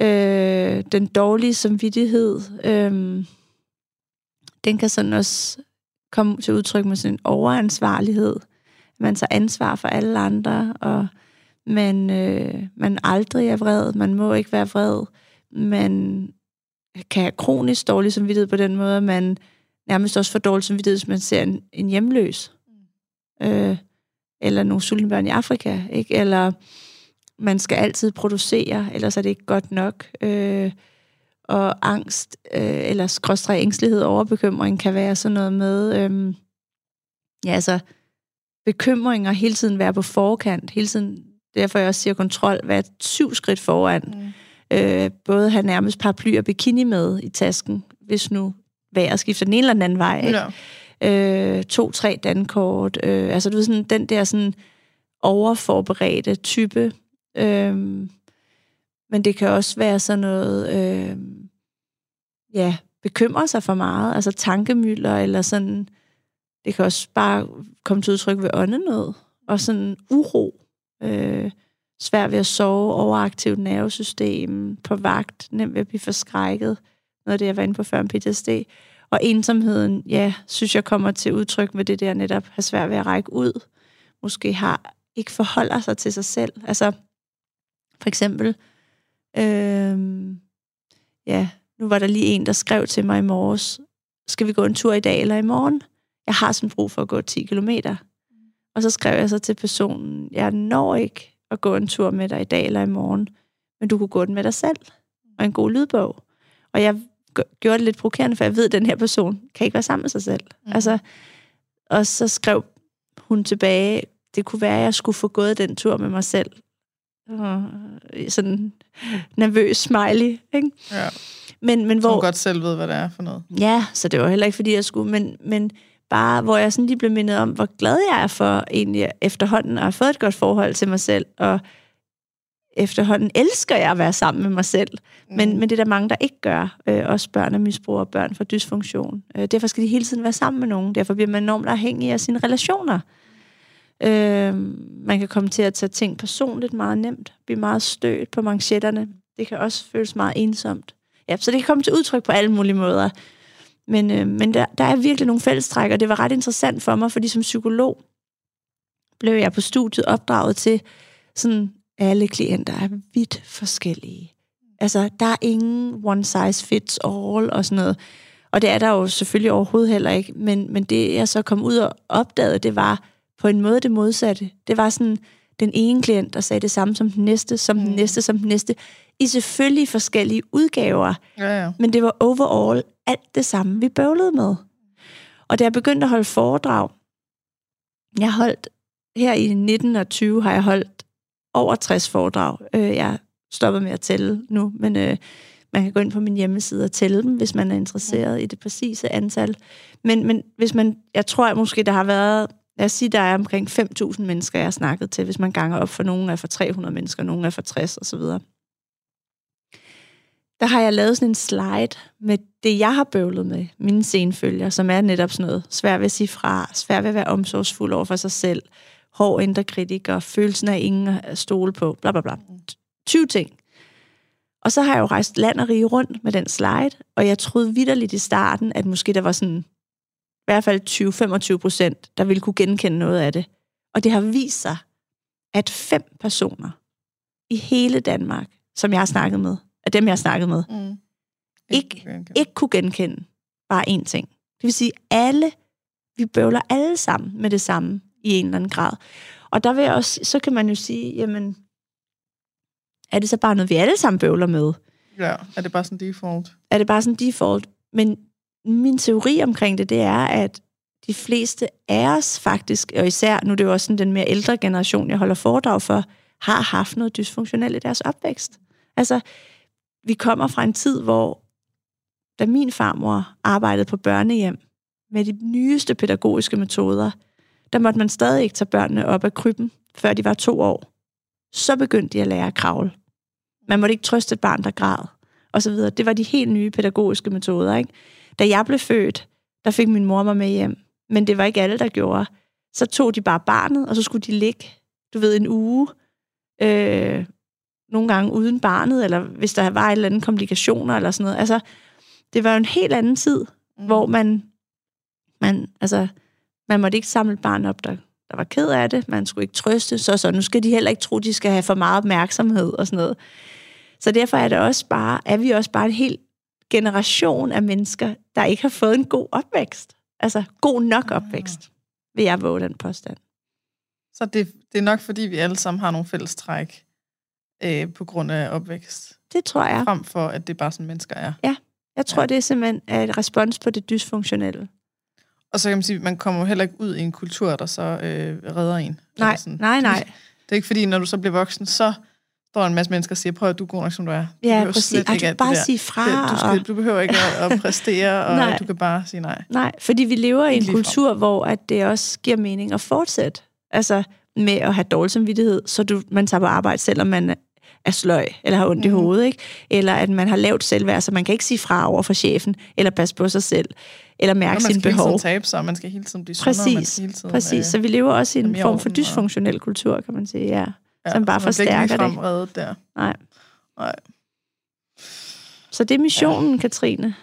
B: øh, den dårlige samvittighed, øh, den kan sådan også komme til udtryk med sådan en overansvarlighed. Man tager ansvar for alle andre, og man, øh, man aldrig er vred, man må ikke være vred, man kan have kronisk dårlig samvittighed på den måde, at man nærmest også får dårlig samvittighed, hvis man ser en, en hjemløs. Øh, eller nogle sultne børn i Afrika, ikke? Eller man skal altid producere, ellers er det ikke godt nok. Øh, og angst, øh, eller skråstrej ængstelighed og overbekymring kan være sådan noget med, øh, ja altså, bekymringer, hele tiden være på forkant, hele tiden, derfor jeg også siger kontrol, være syv skridt foran.
A: Mm.
B: Øh, både have nærmest paraply og bikini med i tasken, hvis nu vejret skifter den ene eller den anden vej. Ikke?
A: Ja.
B: øh, to-tre dankort. Øh, altså, du ved, sådan, den der sådan overforberedte type. Øhm, men det kan også være sådan noget, øhm, ja, bekymre sig for meget, altså tankemylder, eller sådan, det kan også bare komme til udtryk ved åndenød, og sådan uro, øh, svært ved at sove, overaktivt nervesystem, på vagt, nemt ved at blive forskrækket, noget af det, jeg var inde på før om PTSD. Og ensomheden, ja, synes jeg kommer til udtryk med det der netop, har svært ved at række ud. Måske har ikke forholder sig til sig selv. Altså, for eksempel, øh, ja, nu var der lige en, der skrev til mig i morges, skal vi gå en tur i dag eller i morgen? Jeg har sådan brug for at gå 10 kilometer. Og så skrev jeg så til personen, jeg når ikke at gå en tur med dig i dag eller i morgen, men du kunne gå den med dig selv, og en god lydbog. Og jeg gjorde det lidt provokerende, for jeg ved, at den her person kan ikke være sammen med sig selv. Mm. Altså, og så skrev hun tilbage, det kunne være, at jeg skulle få gået den tur med mig selv. Og sådan nervøs smiley, ikke?
A: ja.
B: Men, men
A: Hvor... Hun godt selv ved, hvad det er for noget.
B: Ja, så det var heller ikke, fordi jeg skulle, men, men bare, hvor jeg sådan lige blev mindet om, hvor glad jeg er for egentlig efterhånden at have fået et godt forhold til mig selv, og efterhånden elsker jeg at være sammen med mig selv. Men,
A: Mm.
B: men det er der mange, der ikke gør. Øh, også børn af misbrug og børn fra dysfunktion. Øh, derfor skal de hele tiden være sammen med nogen. Derfor bliver man enormt afhængig af sine relationer. Øh, man kan komme til at tage ting personligt meget nemt. Blive meget stødt på manchetterne. Det kan også føles meget ensomt. Ja, så det kan komme til udtryk på alle mulige måder. Men, øh, men der, der er virkelig nogle fællestræk, og det var ret interessant for mig, fordi som psykolog blev jeg på studiet opdraget til, sådan alle klienter er vidt forskellige. Altså, der er ingen one size fits all og sådan noget. Og det er der jo selvfølgelig overhovedet heller ikke. Men, men det, jeg så kom ud og opdagede, det var på en måde det modsatte. Det var sådan den ene klient, der sagde det samme som den næste, som mm. den næste, som den næste. I selvfølgelig forskellige udgaver.
A: Ja, ja.
B: Men det var overall alt det samme, vi bøvlede med. Og da jeg begyndte at holde foredrag, jeg holdt her i 19 og 20 har jeg holdt over 60 foredrag. Øh, jeg stoppet med at tælle nu, men øh, man kan gå ind på min hjemmeside og tælle dem, hvis man er interesseret i det præcise antal. Men, men hvis man, jeg tror at måske, der har været, lad os sige, der er omkring 5.000 mennesker, jeg har snakket til, hvis man ganger op for nogen er for 300 mennesker, nogen er for 60 osv. Der har jeg lavet sådan en slide med det, jeg har bøvlet med, mine senfølger, som er netop sådan noget svært ved at sige fra, svært ved at være omsorgsfuld over for sig selv, hård indre kritiker, følelsen af ingen at stole på, bla bla bla. 20 ting. Og så har jeg jo rejst land og rige rundt med den slide, og jeg troede vidderligt i starten, at måske der var sådan i hvert fald 20-25 procent, der ville kunne genkende noget af det. Og det har vist sig, at fem personer i hele Danmark, som jeg har snakket med, af dem, jeg har snakket med,
A: Mm.
B: ikke, ikke kunne genkende bare én ting. Det vil sige, alle, vi bøvler alle sammen med det samme i en eller anden grad. Og der vil jeg også, så kan man jo sige, jamen, er det så bare noget, vi alle sammen bøvler med?
A: Ja, er det bare sådan default?
B: Er det bare sådan default? Men min teori omkring det, det er, at de fleste af os faktisk, og især, nu er det jo også sådan den mere ældre generation, jeg holder foredrag for, har haft noget dysfunktionelt i deres opvækst. Altså, vi kommer fra en tid, hvor da min farmor arbejdede på børnehjem med de nyeste pædagogiske metoder, der måtte man stadig ikke tage børnene op af krybben, før de var to år. Så begyndte de at lære at kravle. Man måtte ikke trøste et barn, der græd, og så videre. Det var de helt nye pædagogiske metoder, ikke? Da jeg blev født, der fik min mor mig med hjem, men det var ikke alle, der gjorde. Så tog de bare barnet, og så skulle de ligge, du ved, en uge, øh, nogle gange uden barnet, eller hvis der var et eller andet komplikationer, eller sådan noget. Altså, det var jo en helt anden tid, mm. hvor man, man, altså, man måtte ikke samle et barn op, der, der var ked af det. Man skulle ikke trøste, så så nu skal de heller ikke tro, de skal have for meget opmærksomhed og sådan noget. Så derfor er det også bare, er vi også bare en hel generation af mennesker, der ikke har fået en god opvækst. Altså, god nok opvækst, vil jeg våge den påstand.
A: Så det, det er nok, fordi vi alle sammen har nogle fælles træk øh, på grund af opvækst.
B: Det tror jeg.
A: Frem for, at det er bare sådan, mennesker er.
B: Jeg tror,
A: Ja.
B: det er simpelthen et respons på det dysfunktionelle.
A: Og så kan man sige, at man kommer jo heller ikke ud i en kultur, der så øh, redder en.
B: Nej,
A: sådan.
B: nej, nej.
A: Det er ikke fordi, når du så bliver voksen, så står en masse mennesker og siger, prøv at du er god nok, som du er. Du
B: Ja, præcis.
A: slet
B: Ej, du kan bare
A: der.
B: sige fra.
A: Det- Du, skal, du behøver ikke at, at præstere, og
B: Nej.
A: du kan bare sige nej.
B: Nej, fordi vi lever i en kultur, hvor at det også giver mening at fortsætte. Altså med at have dårlig samvittighed, så du, man tager på arbejde, selvom man er sløj, eller har ondt mm. i
A: Mhm.
B: hovedet, ikke? Eller at man har lavt selvværd, så man kan ikke sige fra over for chefen, eller passe på sig selv, eller mærke
A: man
B: sine
A: skal
B: behov.
A: tiden tabe sig, og man skal hele tiden blive sundere. man
B: Præcis,
A: skal hele tiden,
B: præcis. Så vi lever også i
A: er
B: en form for
A: orden, og-
B: dysfunktionel kultur, kan man sige, ja.
A: Ja,
B: som bare
A: ikke
B: forstærker det.
A: reddet der.
B: Nej.
A: Nej.
B: Så det er missionen, ja. Katrine.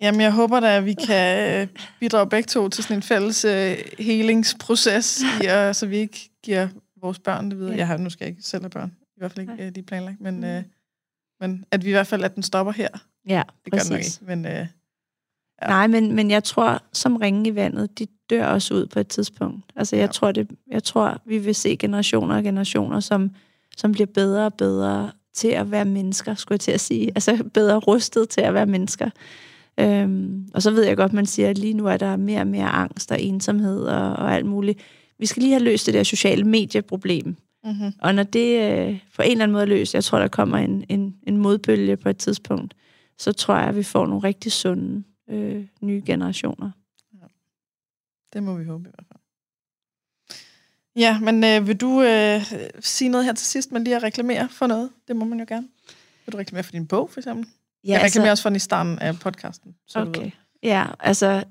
A: Jamen, jeg håber da, at vi kan øh, bidrage begge to til sådan en fælles øh, helingsproces, i, at, så vi ikke giver vores børn det videre.
B: Ja.
A: Jeg har, nu skal jeg ikke selv have børn, i hvert fald ikke øh, lige planlagt, men,
B: Mm.
A: øh, men at vi i hvert fald, at den stopper her.
B: Ja,
A: Det gør den nok
B: præcis.
A: ikke, men øh, Ja.
B: Nej, men, men jeg tror, som ringe i vandet, de dør også ud på et tidspunkt. Altså, jeg,
A: ja.
B: tror, det, jeg tror, vi vil se generationer og generationer, som, som bliver bedre og bedre til at være mennesker, skulle jeg til at sige. Altså, bedre rustet til at være mennesker. Øhm, og så ved jeg godt, man siger, at lige nu er der mere og mere angst og ensomhed og, og alt muligt. Vi skal lige have løst det der sociale medieproblem.
A: mm-hmm.
B: Og når det øh, på en eller anden måde er løst, jeg tror, der kommer en, en, en modbølge på et tidspunkt, så tror jeg, at vi får nogle rigtig sunde øh, nye generationer.
A: det må vi håbe i hvert fald. Ja, men øh, vil du øh, sige noget her til sidst, men lige at reklamere for noget? Det må man jo gerne. Vil du reklamere for din bog, for eksempel? Ja, jeg reklamerer også for den i starten af podcasten. Så.
B: Okay. Ja, altså,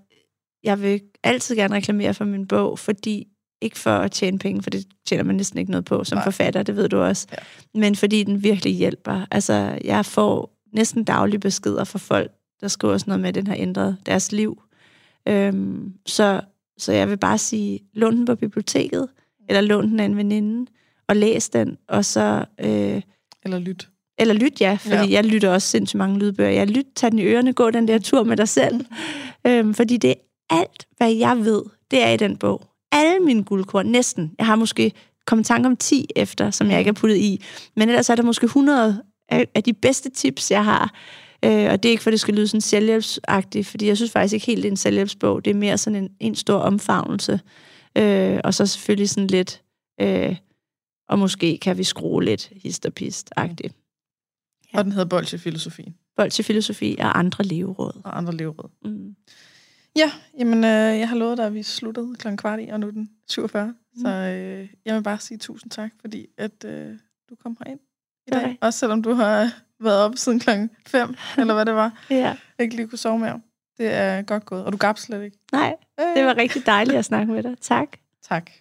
B: jeg vil altid gerne reklamere for min bog, fordi ikke for at tjene penge, for det tjener man næsten ikke noget på som.
A: Nej.
B: forfatter, det ved du også.
A: Ja.
B: Men fordi den virkelig hjælper. Altså, jeg får næsten daglige beskeder fra folk, der skriver sådan noget med, at den har ændret deres liv. Øhm, så, så jeg vil bare sige, lån den på biblioteket, eller lån den af en veninde, og læs den, og så... Øh,
A: Eller lyt.
B: eller lyt, ja, fordi
A: Ja.
B: jeg lytter også sindssygt mange lydbøger. Jeg lyt, tag den i ørerne, gå den der tur med dig selv. øhm, fordi det er alt, hvad jeg ved, det er i den bog. Alle mine guldkorn, næsten. Jeg har måske kommet i tanke om 10 efter, som jeg ikke har puttet i. Men ellers er der måske 100 af, af de bedste tips, jeg har. Øh, og det er ikke, for det skal lyde sådan selvhjælpsagtigt, fordi jeg synes faktisk ikke helt, det er en selvhjælpsbog. Det er mere sådan en, en stor omfavnelse. Øh, og så selvfølgelig sådan lidt... Øh, og måske kan vi skrue lidt hist og pist-agtigt.
A: Ja. Og den hedder Bolsjefilosofien
B: Bold til filosofi og andre leveråd.
A: og andre leveråd.
B: Mm.
A: Ja, jamen, øh, jeg har lovet dig, at vi sluttede kl. kvart i, og nu er den 47. Mm. Så øh, jeg vil bare sige tusind tak, fordi at øh, du kom herind i dag.
B: det.
A: Også selvom du har været oppe siden klokken 5, eller hvad det var.
B: Ja.
A: Ikke lige kunne sove mere. Det er godt gået. Og du gab slet ikke.
B: Nej, det var rigtig dejligt at snakke med dig. Tak.
A: Tak.